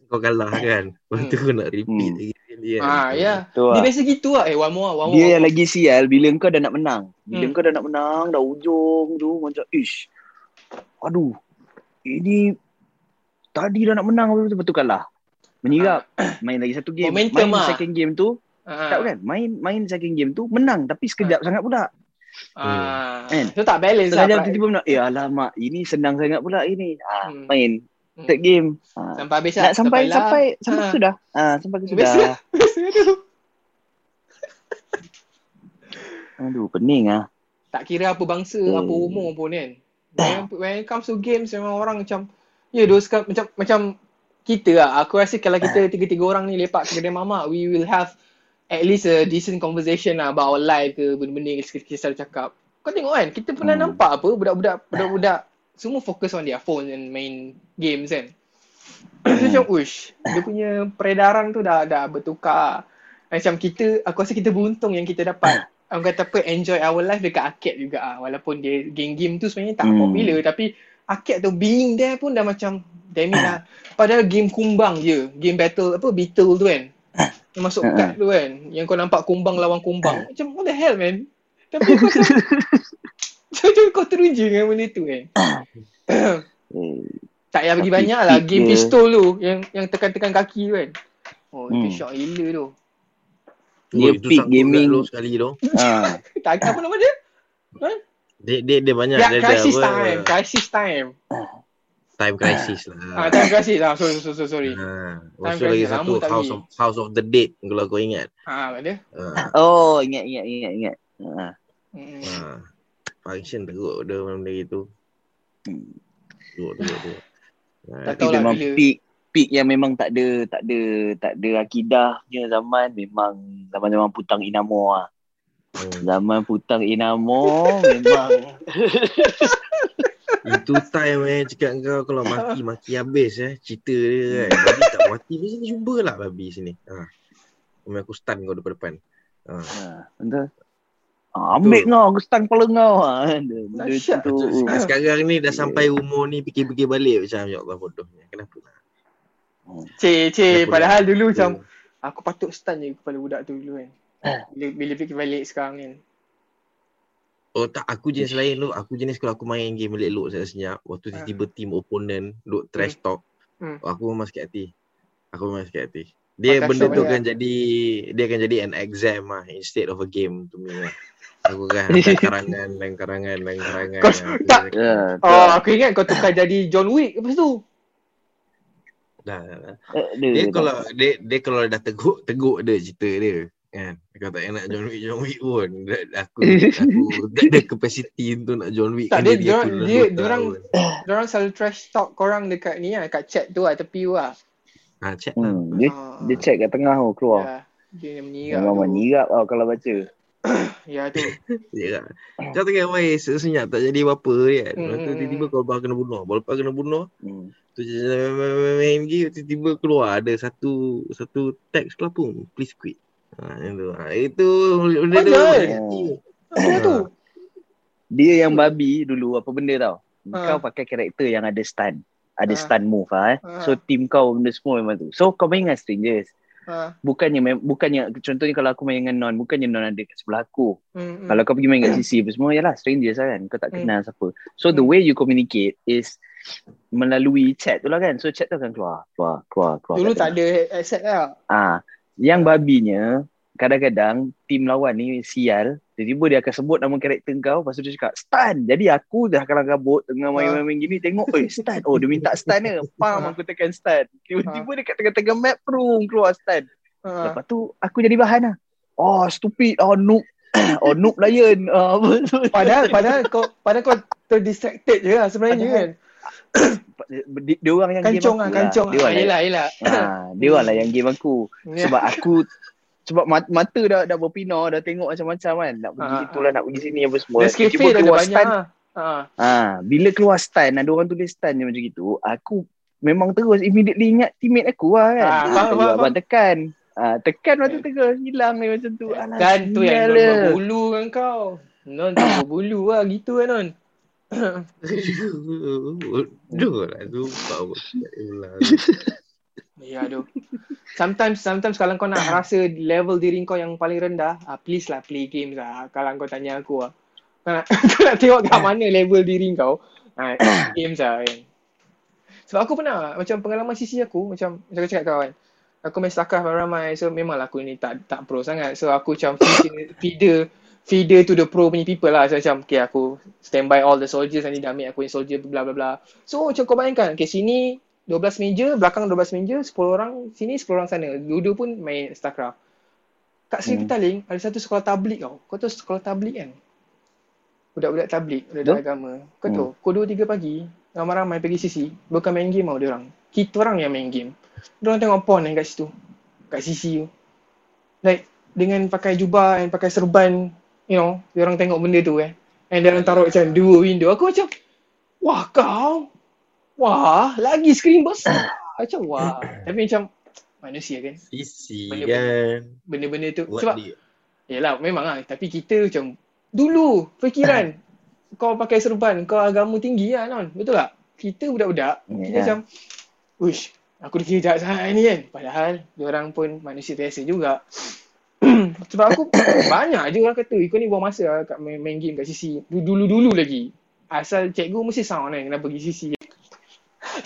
Kau kalah kan. Lepas tu kau nak repeat Hmm. lagi. Dia, Ah, ya. Tu Dia lah. biasa gitu lah. Eh, one more, one more. Dia yang lagi sial bila kau dah nak menang. Bila Hmm. kau dah nak menang, dah ujung tu macam ish. Aduh. Ini tadi dah nak menang betul betul kalah. Menyirap. Main lagi satu game. Momentum main ah. second game tu, Ah, tak kan? Main main second game tu menang tapi sekejap sangat pula. Ah, Kan? tu tak balance lah. Pak. tiba-tiba nak, eh alamak, ini senang sangat pula ini. Ah, Hmm. main Hmm. third game. Ah. Sampai habis lah. Nak sampai sampai sampai Ah. ke sudah. Ah, sampai ke Biasa. sudah. Biasa tu. Aduh, pening ah. Tak kira apa bangsa, Hmm. apa umur pun kan. When, when it comes to games memang orang macam ya yeah, those kind- macam macam kita lah. Aku rasa kalau kita tiga-tiga orang ni lepak ke kedai mamak, we will have at least a decent conversation lah about our life ke benda-benda yang kita, selalu cakap. Kau tengok kan, kita pernah Hmm. nampak apa budak-budak budak-budak semua fokus on their phone and main games kan. So, macam ush, dia punya peredaran tu dah dah bertukar. Macam kita, aku rasa kita beruntung yang kita dapat orang kata apa enjoy our life dekat arcade juga ah walaupun dia game-game tu sebenarnya tak Hmm. popular tapi arcade tu being there pun dah macam damn it lah padahal game kumbang je game battle apa beetle tu kan yang masuk Ha, ha. kad tu kan yang kau nampak kumbang lawan kumbang. Macam what the hell man? Tapi kau macam macam kau teruja dengan benda tu kan? Eh, tak payah bagi Tapi banyak lah. Game dia- pistol tu yang yang tekan-tekan kaki tu kan. Oh itu Hmm. shock gila tu. Dia tu peak gaming. sekali tu. ah. tak apa nama dia. Dia dia dia banyak. Ya, dia crisis time, crisis time. Time crisis lah. Ah, time crisis lah. Sorry, sorry, sorry. sorry. Ha, Time tu lagi crisis, satu House of House of the Dead kalau kau ingat. Ah, ada. Ha, Oh, ingat ingat ingat ingat. Ah. Hmm. ha. Function teruk dia benda itu. Hmm. Teruk teruk teruk. Ha, Tak Tapi tahu lah memang bila. peak peak yang memang tak ada tak ada tak ada akidah punya zaman memang zaman-zaman putang Inamo ah. hmm. Zaman putang Inamo memang Itu time eh cakap kau kalau mati mati habis eh cerita dia kan. Babi tak mati mesti ni jumpa lah babi sini. Ha. Memang aku stun kau depan-depan. Ha. ah, betul. Ah, ambil kau aku stun kepala kau. Benda Dahsyat. tu. Sekarang, ni dah sampai umur ni fikir-fikir balik macam ya Allah bodohnya. Kenapa? Cik, cik. Kenapa Padahal dah? dulu macam aku patut stun je kepala budak tu dulu kan. Bila, bila fikir balik sekarang kan. Oh tak, aku jenis lain lu. Aku jenis kalau aku main game elok-elok saya senyap. Waktu Ah. tiba-tiba team opponent duk trash talk. Hmm. Aku memang sakit hati. Aku memang sakit hati. Dia Makan benda tu akan jadi dia akan jadi an exam lah instead of a game to me lah. Aku kan hantar karangan dan karangan dan karangan. Kau- Aku tak. Ya, Oh, aku ingat kau tukar jadi John Wick lepas tu. Dah, dah, dah. Eh, Dia kalau dia, dia kalau dah teguk, teguk dia cerita dia. Kan? Kau tak nak John Wick, John Wick pun. Dah- Aku, aku tak ada capacity untuk nak John Wick. Tak, kan dia- dia- dia- dua diorang- tahun. Diorang selalu trash talk korang dekat ni lah, kat chat tu lah, tepi tu lah. Ha, chat lah. Hmm, dia Ah. dia check kat tengah tu keluar. Ya, dia yang menyirap Memang menyirap tau kalau baca. Ya tu. Ya. Kau tengah main senyap tak jadi apa-apa kan. Hmm, Lepas tu hmm, tiba-tiba kau abang kena bunuh. Baru lepas kena bunuh, Hmm. tu je main game tiba-tiba keluar ada satu satu teks tu apa? Please quit. Ha, itu. Ha, itu benda tu. Apa tu? Dia yang babi dulu apa benda tau. Ha. Kau pakai karakter yang ada stun. Ada Ha. stun move ah. Eh. Ha. So team kau benda semua memang tu. So kau main dengan strangers. Ha. Bukannya bukannya contohnya kalau aku main dengan non, bukannya non ada kat sebelah aku. Hmm, hmm. Kalau kau pergi main kat sisi apa semua yalah strangers lah kan. Kau tak kenal siapa. So the Hmm. way you communicate is melalui chat tu lah kan. So chat tu akan keluar, keluar, keluar, keluar. Dulu tak tengah. ada accept lah. Ah, yang babinya kadang-kadang tim lawan ni sial, tiba-tiba dia akan sebut nama karakter kau, lepas tu dia cakap stun. Jadi aku dah kalang kabut tengah main-main gini tengok, eh stun. Oh dia minta stun ke? Pam Ah. aku tekan stun. Tiba-tiba dia kat tengah-tengah map prung keluar stun. Ha. Lepas tu aku jadi bahan lah. Oh stupid, oh noob. oh noob lion. Ah, apa tu. Padahal padahal kau padahal kau terdistracted je lah sebenarnya Padahal- kan. dia, dia orang yang Kancong game lah, aku kancong Dia lah. orang, Yelah, yelah. ah, dia orang lah yang game aku. Sebab aku sebab mat- mata dah dah berpinar dah tengok macam-macam kan nak pergi Ah, itulah nak pergi sini apa semua Nescafe Tiba-tiba dah ada keluar banyak stun lah. Ha. ha, bila keluar stun ada orang tulis stun je macam gitu aku memang terus immediately ingat teammate aku lah kan Ah, faham, Kata, faham, abang tekan ah, tekan lepas tu terus hilang ni macam tu Alah, Kan tu yang non dia. berbulu kan kau. Non tak berbulu lah gitu kan non. Bodoh lah tu. Ya aduh. Sometimes sometimes kalau kau nak rasa level diri kau yang paling rendah, ah, please lah play games lah. Kalau kau tanya aku lah. Kau nak, kau nak tengok kat mana level diri kau, ah, games lah kan. Sebab aku pernah, macam pengalaman sisi aku, macam macam aku cakap kau kan. Aku main StarCraft ramai, so memanglah aku ni tak tak pro sangat. So aku macam feeder, feeder to the pro punya people lah. So macam, okay aku standby all the soldiers, nanti dah ambil aku yang soldier, bla bla bla. So macam kau bayangkan, okay sini 12 meja, belakang 12 meja, 10 orang sini, 10 orang sana. Dua-dua pun main StarCraft. kat Seri Hmm. Petaling ada satu sekolah tablik tau. Kau tahu sekolah tablik kan? Budak-budak tablik, budak Tahu. agama. Kau tahu, pukul 2 3 pagi, ramai-ramai pergi sisi, bukan main game tau dia orang. Kita orang yang main game. Dia orang tengok porn kan kat situ. Kat sisi tu. Like dengan pakai jubah and pakai serban, you know, dia orang tengok benda tu eh. And dia orang taruh macam dua window. Aku macam, wah kau. Wah, lagi skrin besar. Macam wah. Tapi macam manusia kan. Sisi kan. Benda-benda tu. Buat Sebab dia. Yelah memang lah Tapi kita macam Dulu fikiran Kau pakai serban Kau agama tinggi lah non Betul tak? Kita budak-budak Kita Ya. macam Uish Aku dikira jahat sangat ni kan Padahal Diorang pun manusia biasa juga Sebab aku Banyak je orang kata "Eh, Kau ni buang masa lah kat main, main game kat sisi Dulu-dulu lagi Asal cikgu mesti sound kan Kenapa pergi sisi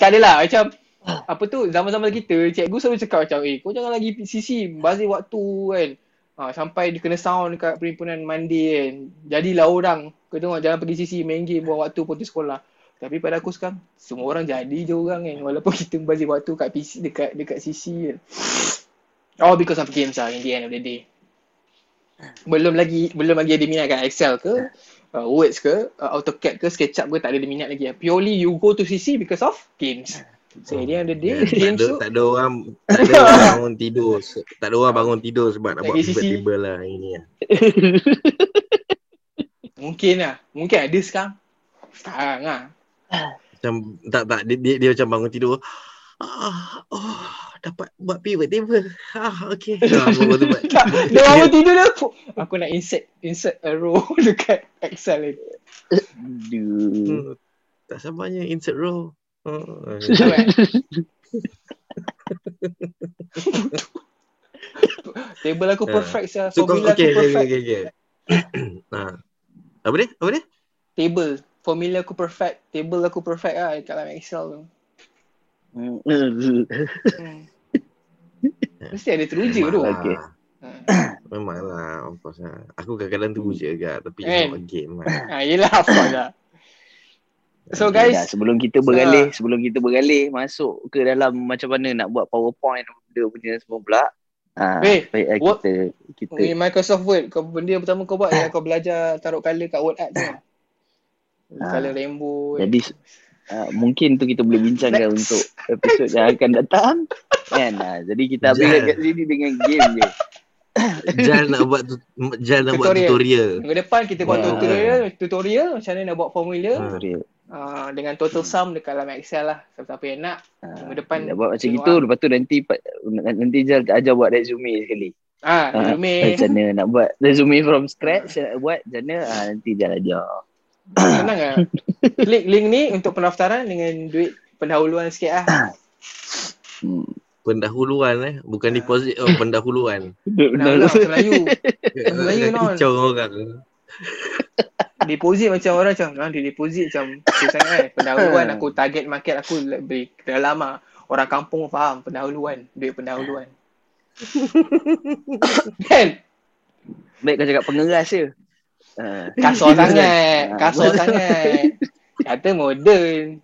Tak adalah Macam apa tu zaman-zaman kita cikgu selalu cakap macam eh kau jangan lagi sisi bazir waktu kan Ha, sampai dia kena sound dekat perhimpunan mandi kan. Jadilah orang. Kau tengok jangan pergi sisi main game buang waktu putus sekolah. Tapi pada aku sekarang, semua orang jadi je orang kan. Walaupun kita bazir waktu kat PC, dekat dekat sisi kan. All because of games lah in the end of the day. Belum lagi belum lagi ada minat kat Excel ke, uh, Words ke, uh, AutoCAD ke, SketchUp ke, tak ada minat lagi. Purely you go to CC because of games. So the day, Ya, tak ada, tak ada orang tak ada orang bangun tidur tak ada orang bangun tidur sebab nak buat table lah hari ni lah. mungkin lah. Mungkin ada sekarang. Sekarang lah. Macam tak tak dia, dia, dia macam bangun tidur. Ah, oh, dapat buat pivot table. Ah, okey. Ah, buat. Tak, dia bangun tidur dia. Aku nak insert insert a row dekat Excel ni. Aduh. Hmm, tak sabarnya insert row. Oh. Table aku Ah. perfect saya. so Formula okey aku perfect. okey okey. Nah. Apa dia? Apa dia? Table. Formula aku perfect. Table aku perfect lah dekat dalam Excel tu. Hmm. Hmm. Mesti ada teruja tu. Memang Okey. lah. Memang lah, of course lah. Aku kadang-kadang tu je agak, tapi not a game lah. Ha, yelah apa lah. So Okay, dah, guys, sebelum kita beralih, sebelum kita beralih masuk ke dalam macam mana nak buat PowerPoint benda punya semua pula. Ha, Eh, baik what- kita kita With Microsoft Word, kau benda yang pertama kau buat ialah kau belajar taruh colour kat Word Art tu. Ah. Colour rainbow. jadi uh, mungkin tu kita boleh bincangkan Next. untuk episod yang akan datang. Kan? Ha, jadi kita habiskan Jan. kat sini dengan game je. Jal nak buat tu, Jal nak buat Tutorial. tutorial. Minggu depan kita buat Wah. tutorial, tutorial macam mana nak buat formula. Tutorial. uh, dengan total sum dekat dalam Excel lah. Siapa-siapa yang nak. Ha, Minggu depan kita buat macam gitu lah. lepas tu nanti nanti Jal ajar buat resume sekali. Ah, Ah, resume. Macam mana nak buat resume from scratch nak buat macam mana ha, nanti Jal ajar. Senang lah. Klik link ni untuk pendaftaran dengan duit pendahuluan sikit lah. Hmm. Pendahuluan eh, bukan Ah. deposit oh pendahuluan. Pendahuluan Melayu. Melayu, non. Kicau orang. Deposit macam orang macam, ah, dia deposit macam susah sangat kan. Pendahuluan aku target market aku lebih dalam lah. Orang kampung faham pendahuluan, duit pendahuluan. kan? Baik kau cakap pengeras je. Ha. Kasar sangat, Ah. kasar sangat. Kata moden.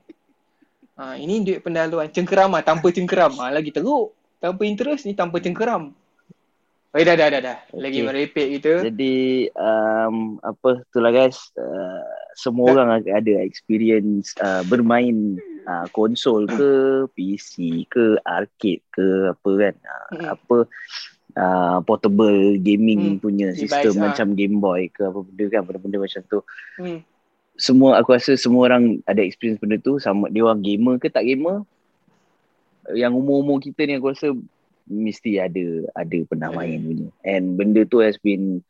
Ha, ini duit pendahuluan. Cengkerama tanpa cengkeram. Ha, lagi teruk. Tanpa interest ni tanpa cengkeram. Oh, dah, dah, dah, dah. Lagi Okay. merepek kita. Jadi um, apa tu lah guys uh, semua orang ada- experience uh, bermain uh, konsol ke PC ke arcade ke apa kan uh, apa uh, portable gaming Hmm, punya device, sistem ah. macam Game Boy ke apa benda kan benda-benda macam tu. Hmm. semua aku rasa semua orang ada experience benda tu sama dia orang gamer ke tak gamer? Yang umur-umur kita ni aku rasa mesti ada ada pernah main punya. And benda tu has been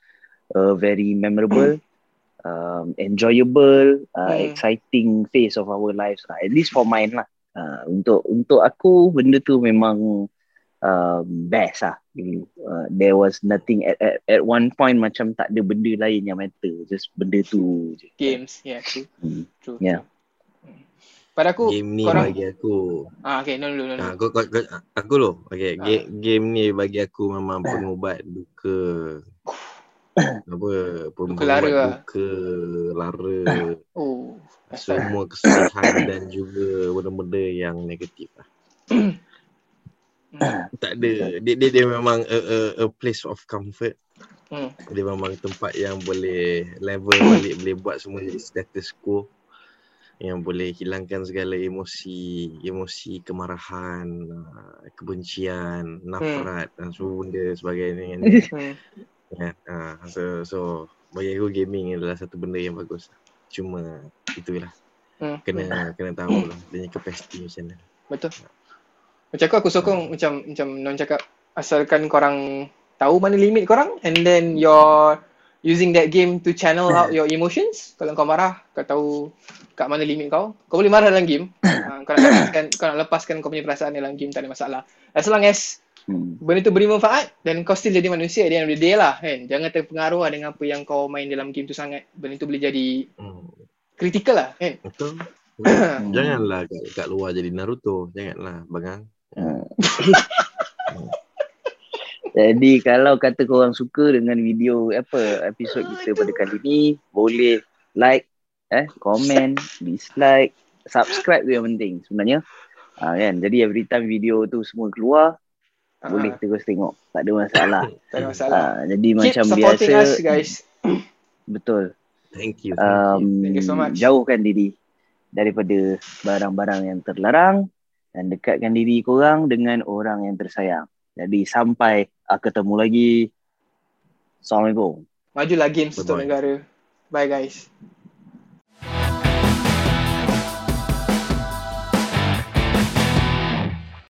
uh, very memorable um, enjoyable uh, Hmm. exciting phase of our lives lah. At least for mine lah. Uh, untuk untuk aku benda tu memang um, best lah. Uh, there was nothing at, at, at one point macam tak ada benda lain yang matter just benda tu je Games. Yeah, true. Hmm. True. Yeah. true. Hmm. Pada aku, Game ni korang- bagi aku. ah, okay, no, no, no, no. Kau, kau, kau, aku loh. Okay, Ah. game, game ni bagi aku memang pengubat duka. Apa? Pengubat lara lah. duka, lara, Oh, asal. semua kesedihan dan juga benda-benda yang negatif lah. Hmm. Tak ada. Dia, dia, dia memang a, a, a place of comfort. Hmm. Dia memang tempat yang boleh level balik, boleh buat semua jadi status quo. Yang boleh hilangkan segala emosi, emosi kemarahan, ah, kebencian, nafrat dan semua benda sebagainya. Hmm. Ya, uh, so, so bagi aku gaming adalah satu benda yang bagus. Cuma itulah Hmm. kena kena tahu lah dia punya capacity macam mana. Betul. Macam aku aku sokong macam macam non cakap asalkan korang tahu mana limit korang and then you're using that game to channel out your emotions. Kalau kau marah, kau tahu kat mana limit kau. Kau boleh marah dalam game. uh, kau nak lepaskan kau nak lepaskan kau punya perasaan dalam game tak ada masalah. As long as Hmm. benda tu beri manfaat dan kau still jadi manusia at the end of the day lah kan. Jangan terpengaruh lah dengan apa yang kau main dalam game tu sangat. Benda tu boleh jadi Hmm. kritikal lah kan. Betul. Janganlah kat, kat luar jadi Naruto. Janganlah, Bangang. Ha. Jadi kalau kata korang suka dengan video apa episod kita pada kali ni boleh like eh komen dislike subscribe tu yang penting sebenarnya ha, kan jadi every time video tu semua keluar Ah, boleh terus tengok tak ada masalah tak ada masalah. ha, jadi Keep macam supporting biasa us guys. betul Thank you. Thank you. um, Thank you so much. jauhkan diri daripada barang-barang yang terlarang dan dekatkan diri korang dengan orang yang tersayang. Jadi sampai uh, ketemu lagi. Assalamualaikum. Majulah games untuk Bye-bye. negara. Bye guys.